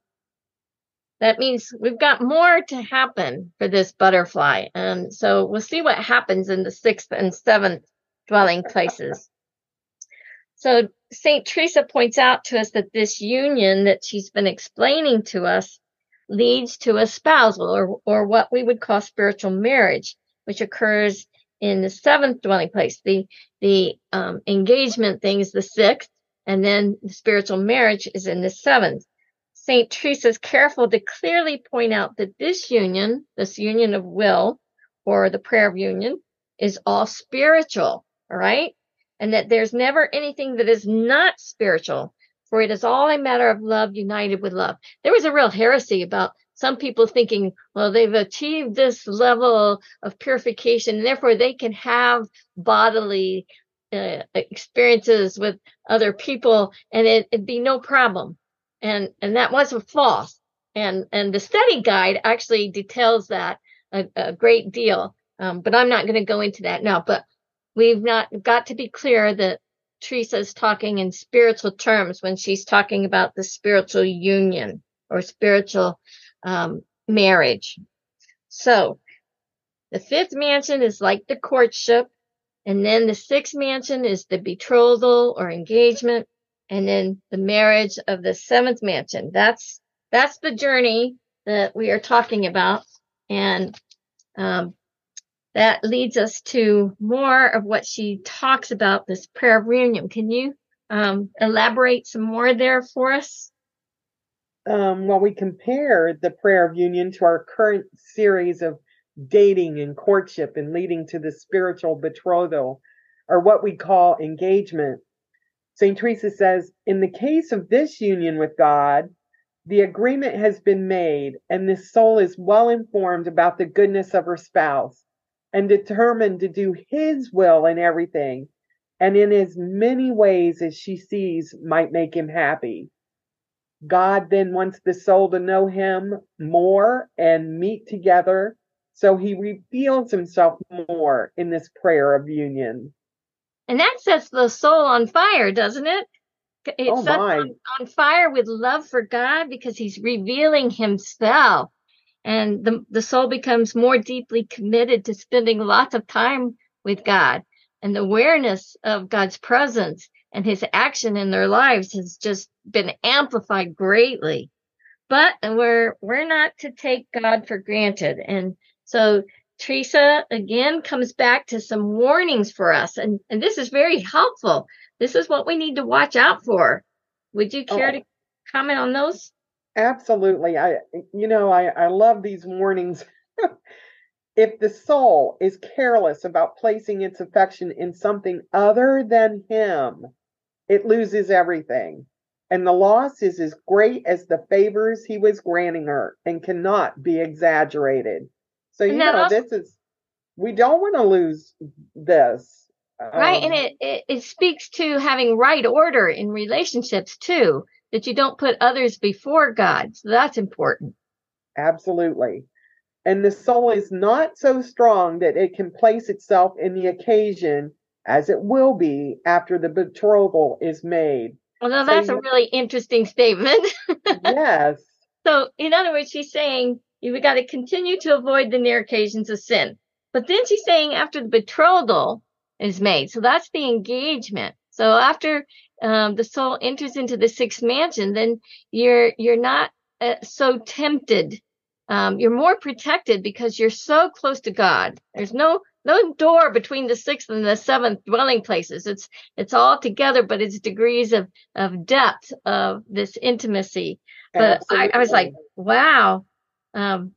that means we've got more to happen for this butterfly. And so we'll see what happens in the sixth and seventh dwelling places. So St. Teresa points out to us that this union that she's been explaining to us leads to a spousal or, or what we would call spiritual marriage, which occurs in the seventh dwelling place. The, the um, engagement thing is the sixth, and then the spiritual marriage is in the seventh. St. Teresa is careful to clearly point out that this union, this union of will, or the prayer of union, is all spiritual, all right? And that there's never anything that is not spiritual, for it is all a matter of love united with love. There was a real heresy about some people thinking, well, they've achieved this level of purification, and therefore they can have bodily uh, experiences with other people, and it, would be no problem. And and that was a false. And and the study guide actually details that a, a great deal. Um, but I'm not going to go into that now. But we've not got to be clear that Teresa's talking in spiritual terms when she's talking about the spiritual union or spiritual um, marriage. So the fifth mansion is like the courtship. And then the sixth mansion is the betrothal or engagement. And then the marriage of the seventh mansion. That's, that's the journey that we are talking about. And, um, that leads us to more of what she talks about this prayer of reunion. Can you um, elaborate some more there for us? Um, well, we compare the prayer of union to our current series of dating and courtship and leading to the spiritual betrothal, or what we call engagement. St. Teresa says, in the case of this union with God, the agreement has been made, and the soul is well informed about the goodness of her spouse and determined to do his will in everything and in as many ways as she sees might make him happy. God then wants the soul to know him more and meet together. So he reveals himself more in this prayer of union. And that sets the soul on fire, doesn't it? It oh sets on, on fire with love for God because he's revealing himself and the, the soul becomes more deeply committed to spending lots of time with God. And the awareness of God's presence and his action in their lives has just been amplified greatly. But we're, we're not to take God for granted. And so Teresa again comes back to some warnings for us. And, and this is very helpful. This is what we need to watch out for. Would you care oh. to comment on those? Absolutely. I, you know, I, I love these warnings. if the soul is careless about placing its affection in something other than Him, it loses everything. And the loss is as great as the favors He was granting her and cannot be exaggerated. So, you know, this is, we don't want to lose this. Right. Um, and it, it, it speaks to having right order in relationships too that you don't put others before God. So that's important. Absolutely. And the soul is not so strong that it can place itself in the occasion as it will be after the betrothal is made. Well, that's so, a really interesting statement. yes. So, in other words, she's saying you've got to continue to avoid the near occasions of sin. But then she's saying after the betrothal is made, so that's the engagement. So after um, the soul enters into the sixth mansion, then you're you're not uh, so tempted. Um, you're more protected because you're so close to God. There's no no door between the sixth and the seventh dwelling places. It's it's all together, but it's degrees of of depth of this intimacy. But I, I, was like, wow, um,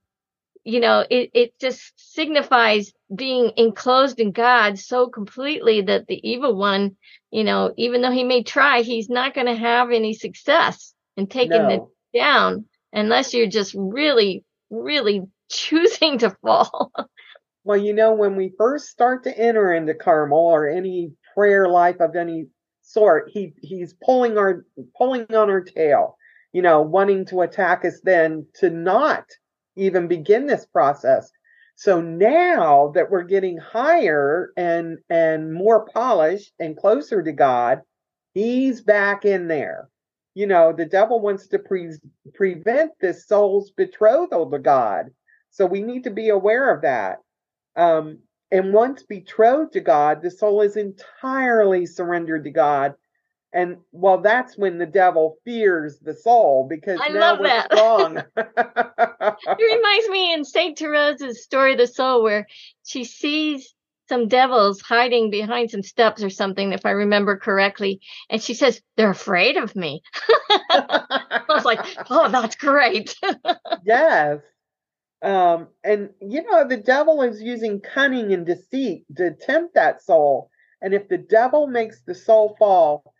you know, it it just signifies being enclosed in God so completely that the evil one, you know, even though he may try, he's not going to have any success in taking no. it down unless you're just really, really choosing to fall. Well, you know, when we first start to enter into Carmel or any prayer life of any sort, he he's pulling our pulling on our tail, you know, wanting to attack us then to not even begin this process. So now that we're getting higher and and more polished and closer to God, he's back in there. You know, the devil wants to pre- prevent this soul's betrothal to God. So we need to be aware of that. Um, and once betrothed to God, the soul is entirely surrendered to God. And well, that's when the devil fears the soul because I now we're that. strong. it reminds me in Saint Therese's story of the soul where she sees some devils hiding behind some steps or something, if I remember correctly. And she says, They're afraid of me. I was like, Oh, that's great. yes. Um, and you know, the devil is using cunning and deceit to tempt that soul. And if the devil makes the soul fall,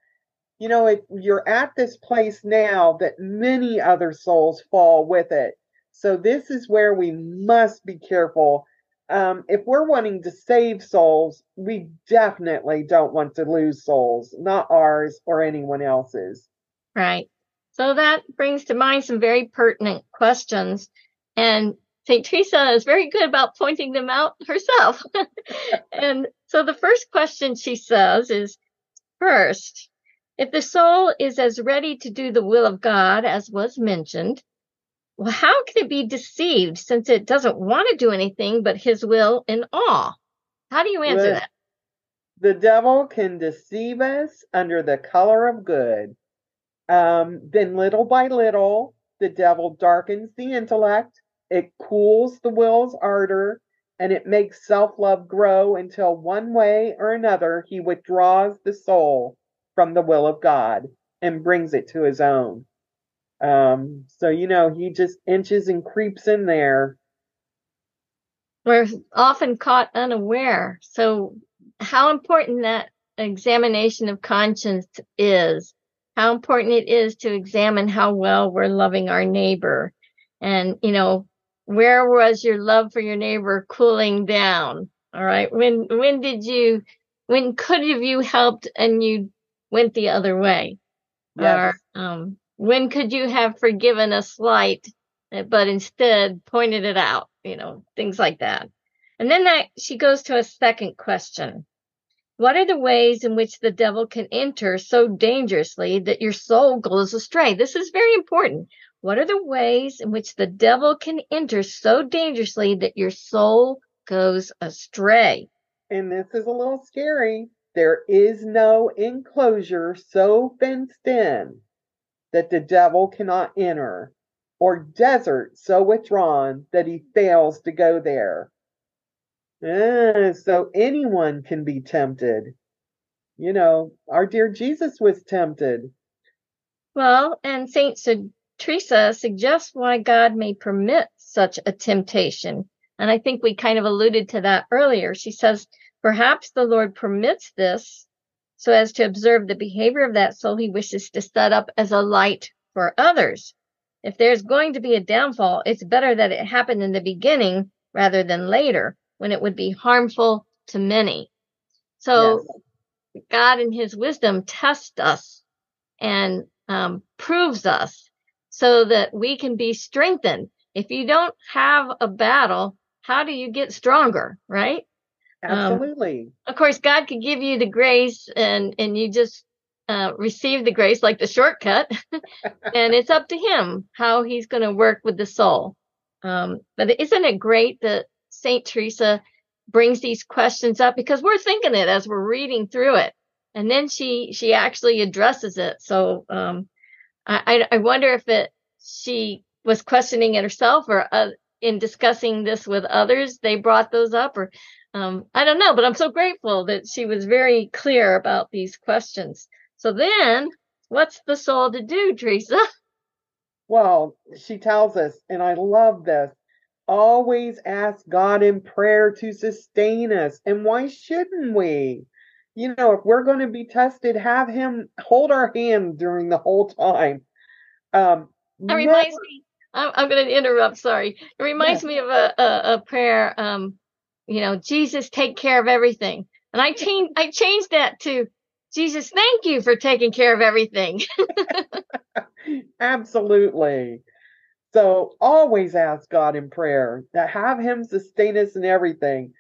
you know, if you're at this place now that many other souls fall with it. So this is where we must be careful. Um, if we're wanting to save souls, we definitely don't want to lose souls, not ours or anyone else's. Right. So that brings to mind some very pertinent questions. And St. Teresa is very good about pointing them out herself. and so the first question she says is first, if the soul is as ready to do the will of God as was mentioned, well, how can it be deceived since it doesn't want to do anything but his will in all? How do you answer the, that? The devil can deceive us under the color of good. Um, then, little by little, the devil darkens the intellect it cools the will's ardor and it makes self love grow until one way or another he withdraws the soul from the will of God and brings it to his own. Um, so, you know, he just inches and creeps in there. We're often caught unaware. So, how important that examination of conscience is, how important it is to examine how well we're loving our neighbor. And, you know, where was your love for your neighbor cooling down? All right. When when did you when could have you helped and you went the other way? Yes. Or um, when could you have forgiven a slight eh, but instead pointed it out? You know, things like that. And then that she goes to a second question. What are the ways in which the devil can enter so dangerously that your soul goes astray? This is very important. What are the ways in which the devil can enter so dangerously that your soul goes astray? And this is a little scary. There is no enclosure so fenced in that the devil cannot enter, or desert so withdrawn that he fails to go there. Ah, so anyone can be tempted. You know, our dear Jesus was tempted. Well, and Saint Teresa suggests why God may permit such a temptation. And I think we kind of alluded to that earlier. She says, perhaps the Lord permits this so as to observe the behavior of that soul he wishes to set up as a light for others. If there's going to be a downfall, it's better that it happened in the beginning rather than later when it would be harmful to many. So yes. God in his wisdom tests us and um, proves us so that we can be strengthened. If you don't have a battle, how do you get stronger, right? Um, Absolutely. Um, of course, God could give you the grace and and you just uh, received the grace like the shortcut, and it's up to him how he's going to work with the soul. Um, but isn't it great that Saint Teresa brings these questions up because we're thinking it as we're reading through it, and then she she actually addresses it. So um, I I wonder if it she was questioning it herself or uh, in discussing this with others they brought those up or um, I don't know, but I'm so grateful that she was very clear about these questions. So then, what's the soul to do, Teresa? Well, she tells us, and I love this always ask God in prayer to sustain us. And why shouldn't we? You know, if we're going to be tested, have Him hold our hand during the whole time. Um, that reminds never... me. I'm, I'm going to interrupt. Sorry. It reminds me of a, a, a prayer. Um, you know, Jesus, take care of everything. And I changed, I changed that to Jesus, thank you for taking care of everything. Absolutely. So always ask God in prayer to have Him sustain us in everything.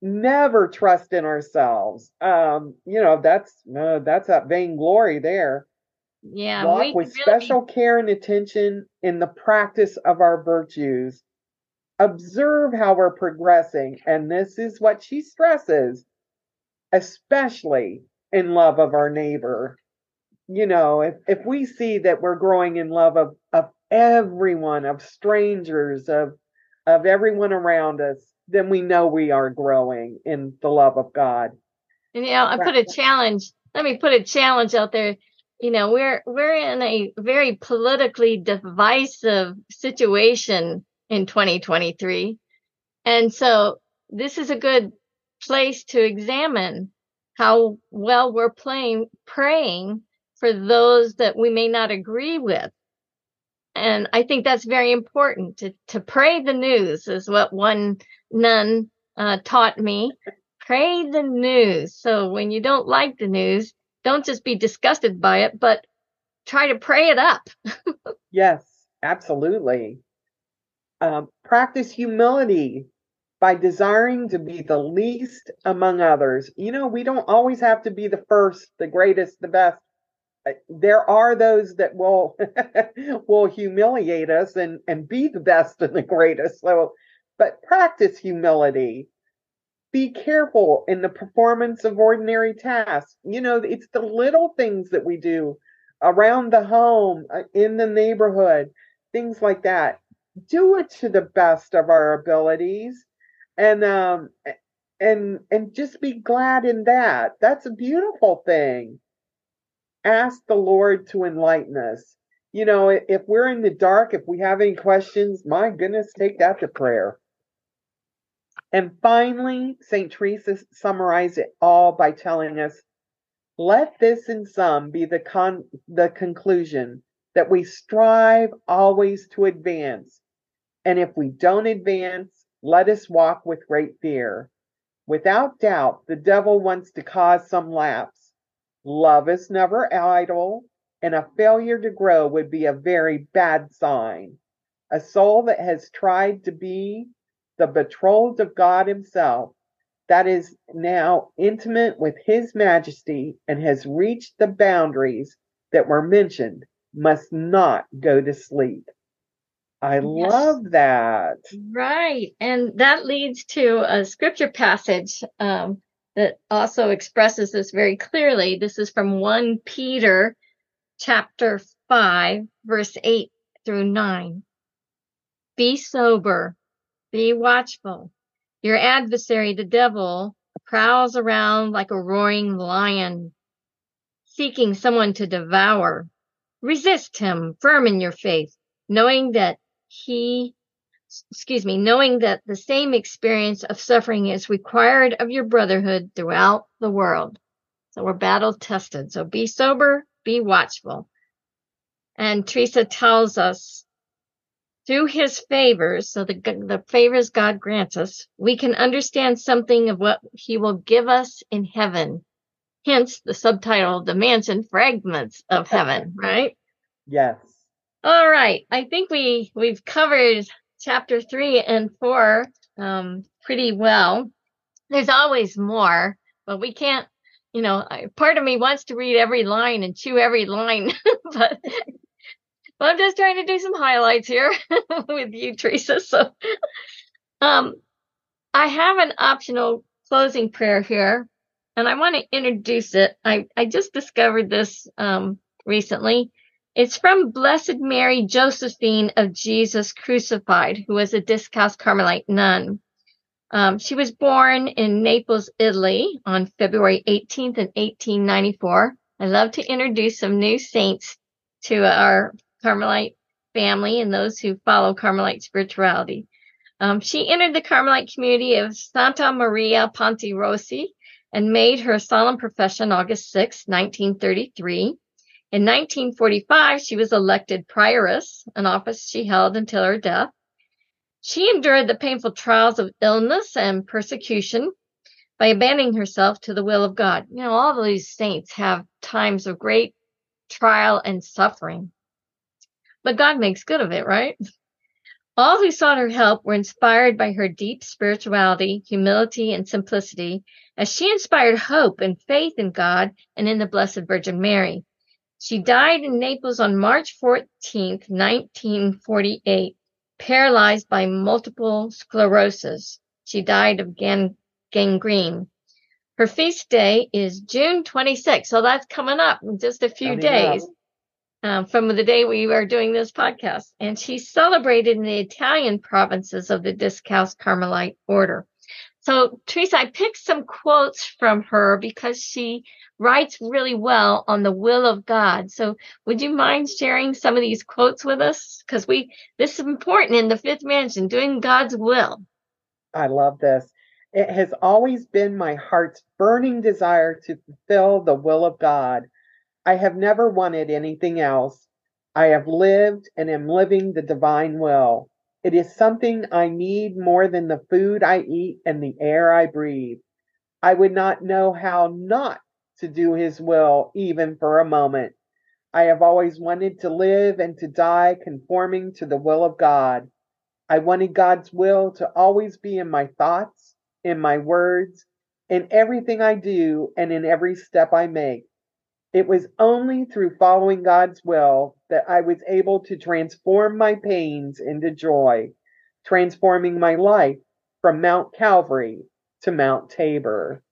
Never trust in ourselves. Um, you know, that's uh, that's that vainglory there. Yeah. Walk with really... special care and attention in the practice of our virtues observe how we're progressing. And this is what she stresses, especially in love of our neighbor. You know, if, if we see that we're growing in love of, of everyone, of strangers, of of everyone around us, then we know we are growing in the love of God. And you know, I put a challenge. Let me put a challenge out there. You know, we're we're in a very politically divisive situation in 2023. And so this is a good place to examine how well we're playing, praying for those that we may not agree with. And I think that's very important to, to pray the news is what one nun uh, taught me. Pray the news. So when you don't like the news, don't just be disgusted by it, but try to pray it up. yes, absolutely. Um, practice humility by desiring to be the least among others. You know, we don't always have to be the first, the greatest, the best. Uh, there are those that will will humiliate us and and be the best and the greatest. So, but practice humility. Be careful in the performance of ordinary tasks. You know, it's the little things that we do around the home, uh, in the neighborhood, things like that do it to the best of our abilities. And um and and just be glad in that. That's a beautiful thing. Ask the lord to enlighten us. You know if we're in the dark if we have any questions my goodness take that to prayer. And finally st teresa summarized it all by telling us let this in sum be the con the conclusion that we strive always to advance and if we don't advance, let us walk with great fear. Without doubt, the devil wants to cause some lapse. Love is never idle, and a failure to grow would be a very bad sign. A soul that has tried to be the betrothed of God Himself, that is now intimate with His Majesty and has reached the boundaries that were mentioned, must not go to sleep. I yes. love that. Right. And that leads to a scripture passage um, that also expresses this very clearly. This is from 1 Peter chapter 5, verse 8 through 9. Be sober, be watchful. Your adversary, the devil, prowls around like a roaring lion, seeking someone to devour. Resist him firm in your faith, knowing that he, excuse me, knowing that the same experience of suffering is required of your brotherhood throughout the world. So we're battle tested. So be sober, be watchful. And Teresa tells us through his favors, so the, the favors God grants us, we can understand something of what he will give us in heaven. Hence the subtitle, The Mansion Fragments of Heaven, right? Yes. All right. I think we we've covered chapter three and four um, pretty well. There's always more, but we can't you know, part of me wants to read every line and chew every line, but, but I'm just trying to do some highlights here with you, Teresa. So, um, I have an optional closing prayer here, and I want to introduce it. I, I just discovered this um, recently. It's from Blessed Mary Josephine of Jesus Crucified, who was a Discalced Carmelite nun. Um, she was born in Naples, Italy on February 18th in 1894. I love to introduce some new saints to our Carmelite family and those who follow Carmelite spirituality. Um, she entered the Carmelite community of Santa Maria Ponte Rossi and made her solemn profession August 6, 1933. In 1945, she was elected prioress, an office she held until her death. She endured the painful trials of illness and persecution by abandoning herself to the will of God. You know, all these saints have times of great trial and suffering, but God makes good of it, right? All who sought her help were inspired by her deep spirituality, humility, and simplicity, as she inspired hope and faith in God and in the Blessed Virgin Mary. She died in Naples on March 14, 1948, paralyzed by multiple sclerosis. She died of gan- gangrene. Her feast day is June 26, so that's coming up in just a few days um, from the day we are doing this podcast. And she's celebrated in the Italian provinces of the Discalced Carmelite order. So, Teresa, I picked some quotes from her because she writes really well on the will of God. So would you mind sharing some of these quotes with us? Because we this is important in the fifth mansion, doing God's will. I love this. It has always been my heart's burning desire to fulfill the will of God. I have never wanted anything else. I have lived and am living the divine will. It is something I need more than the food I eat and the air I breathe. I would not know how not to do his will, even for a moment. I have always wanted to live and to die conforming to the will of God. I wanted God's will to always be in my thoughts, in my words, in everything I do, and in every step I make. It was only through following God's will that I was able to transform my pains into joy, transforming my life from Mount Calvary to Mount Tabor.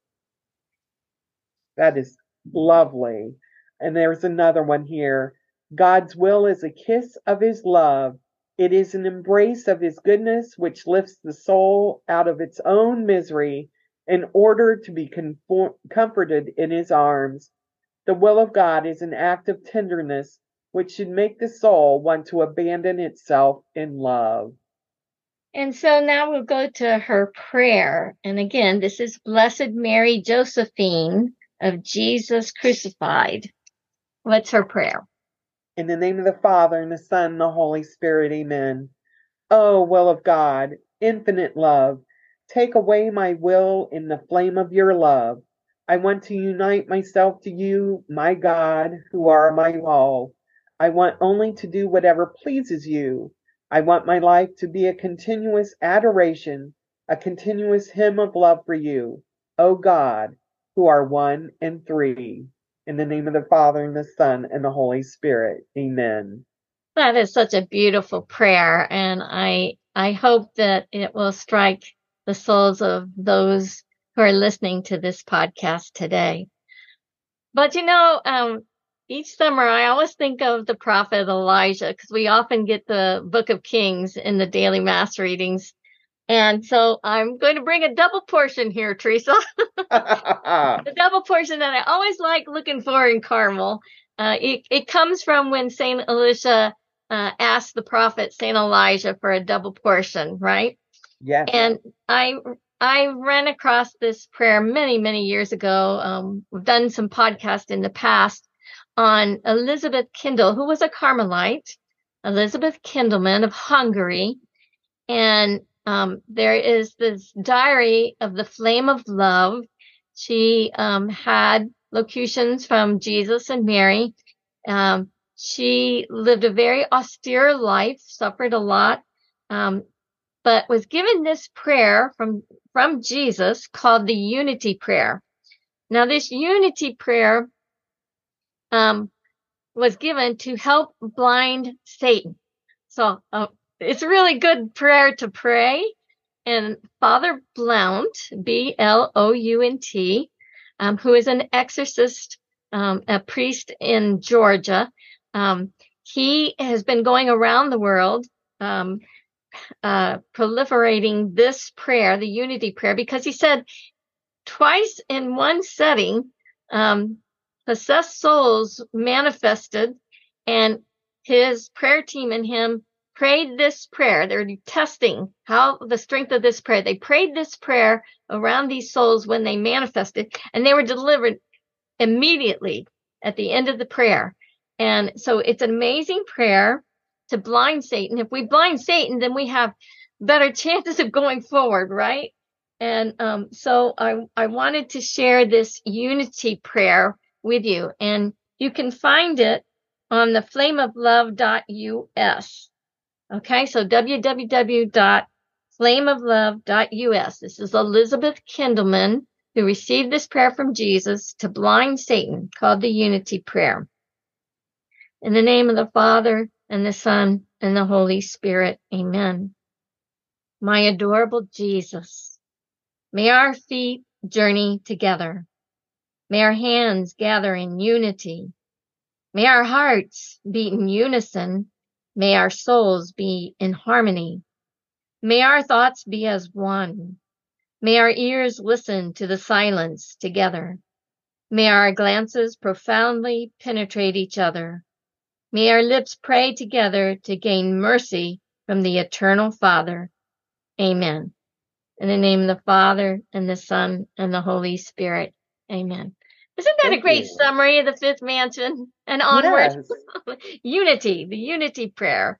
That is lovely. And there's another one here. God's will is a kiss of his love. It is an embrace of his goodness which lifts the soul out of its own misery in order to be comforted in his arms. The will of God is an act of tenderness which should make the soul want to abandon itself in love. And so now we'll go to her prayer. And again, this is Blessed Mary Josephine of Jesus crucified. What's her prayer? In the name of the Father, and the Son, and the Holy Spirit, amen. Oh, will of God, infinite love, take away my will in the flame of your love. I want to unite myself to you, my God, who are my all. I want only to do whatever pleases you. I want my life to be a continuous adoration, a continuous hymn of love for you. O God, who are one and three. In the name of the Father, and the Son, and the Holy Spirit. Amen. That is such a beautiful prayer, and I I hope that it will strike the souls of those who are listening to this podcast today. But you know, um, each summer I always think of the prophet Elijah because we often get the Book of Kings in the daily mass readings. And so I'm going to bring a double portion here, Teresa. the double portion that I always like looking for in Carmel. Uh, it, it comes from when Saint Elisha uh, asked the prophet Saint Elijah for a double portion, right? Yes. And I I ran across this prayer many many years ago. Um, we've done some podcasts in the past on Elizabeth Kindle, who was a Carmelite, Elizabeth Kindelmann of Hungary, and um, there is this diary of the flame of love. She um, had locutions from Jesus and Mary. Um, she lived a very austere life, suffered a lot, um, but was given this prayer from from Jesus called the Unity Prayer. Now, this unity prayer um, was given to help blind Satan. So uh, it's a really good prayer to pray. And Father Blount, B L O U N T, um, who is an exorcist, um, a priest in Georgia, um, he has been going around the world um, uh, proliferating this prayer, the unity prayer, because he said twice in one setting, um, possessed souls manifested, and his prayer team and him prayed this prayer. They're testing how the strength of this prayer. They prayed this prayer around these souls when they manifested, and they were delivered immediately at the end of the prayer. And so it's an amazing prayer to blind Satan. If we blind Satan, then we have better chances of going forward, right? And um, so I, I wanted to share this unity prayer with you. And you can find it on the flameoflove.us. Okay, so www.flameoflove.us. This is Elizabeth Kindelmann who received this prayer from Jesus to blind Satan called the Unity Prayer. In the name of the Father and the Son and the Holy Spirit. Amen. My adorable Jesus, may our feet journey together. May our hands gather in unity. May our hearts beat in unison. May our souls be in harmony. May our thoughts be as one. May our ears listen to the silence together. May our glances profoundly penetrate each other. May our lips pray together to gain mercy from the eternal Father. Amen. In the name of the Father and the Son and the Holy Spirit. Amen. Isn't that Thank a great you. summary of the fifth mansion and onward? Yes. unity, the unity prayer.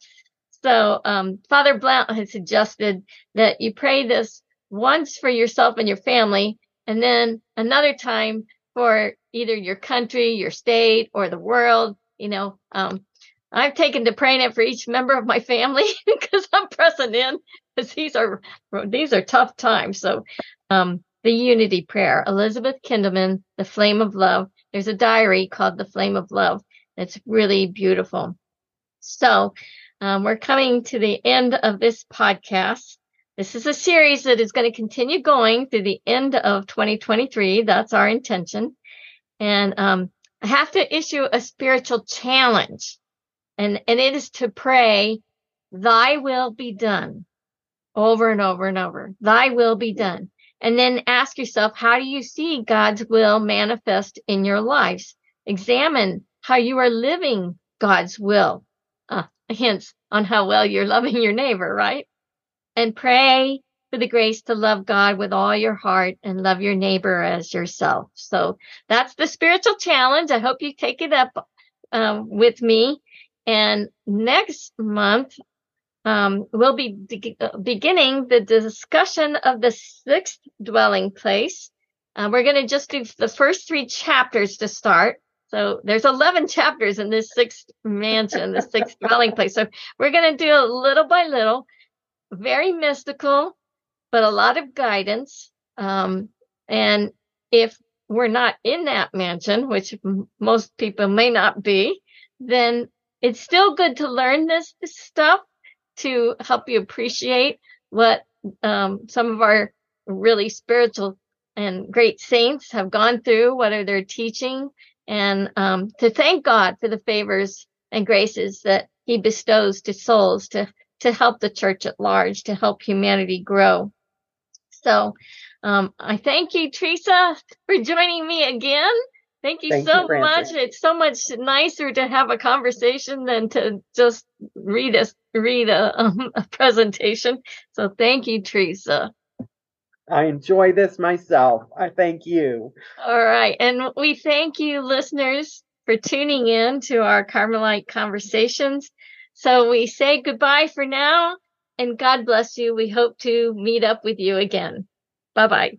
So, um, Father Blount has suggested that you pray this once for yourself and your family, and then another time for either your country, your state, or the world, you know, um, I've taken to praying it for each member of my family because I'm pressing in because these are these are tough times. So, um, the Unity Prayer, Elizabeth Kindelmann, The Flame of Love. There's a diary called The Flame of Love. It's really beautiful. So, um, we're coming to the end of this podcast. This is a series that is going to continue going through the end of 2023. That's our intention. And um, I have to issue a spiritual challenge, and, and it is to pray, Thy will be done over and over and over. Thy will be done. And then ask yourself, how do you see God's will manifest in your lives? Examine how you are living God's will. Uh, hints on how well you're loving your neighbor, right? And pray for the grace to love God with all your heart and love your neighbor as yourself. So that's the spiritual challenge. I hope you take it up um, with me. And next month, um, we'll be de- uh, beginning the discussion of the sixth dwelling place. Uh, we're going to just do the first three chapters to start. So there's 11 chapters in this sixth mansion, the sixth dwelling place. So we're going to do it little by little, very mystical, but a lot of guidance. Um, and if we're not in that mansion, which most people may not be, then it's still good to learn this, this stuff to help you appreciate what um, some of our really spiritual and great saints have gone through, what are their teaching, and um, to thank God for the favors and graces that He bestows to souls to to help the church at large, to help humanity grow. So um, I thank you, Teresa, for joining me again. Thank you thank so you, much. It's so much nicer to have a conversation than to just read a read a, um, a presentation. So thank you, Teresa. I enjoy this myself. I thank you. All right. And we thank you, listeners, for tuning in to our Carmelite conversations. So we say goodbye for now and God bless you. We hope to meet up with you again. Bye bye.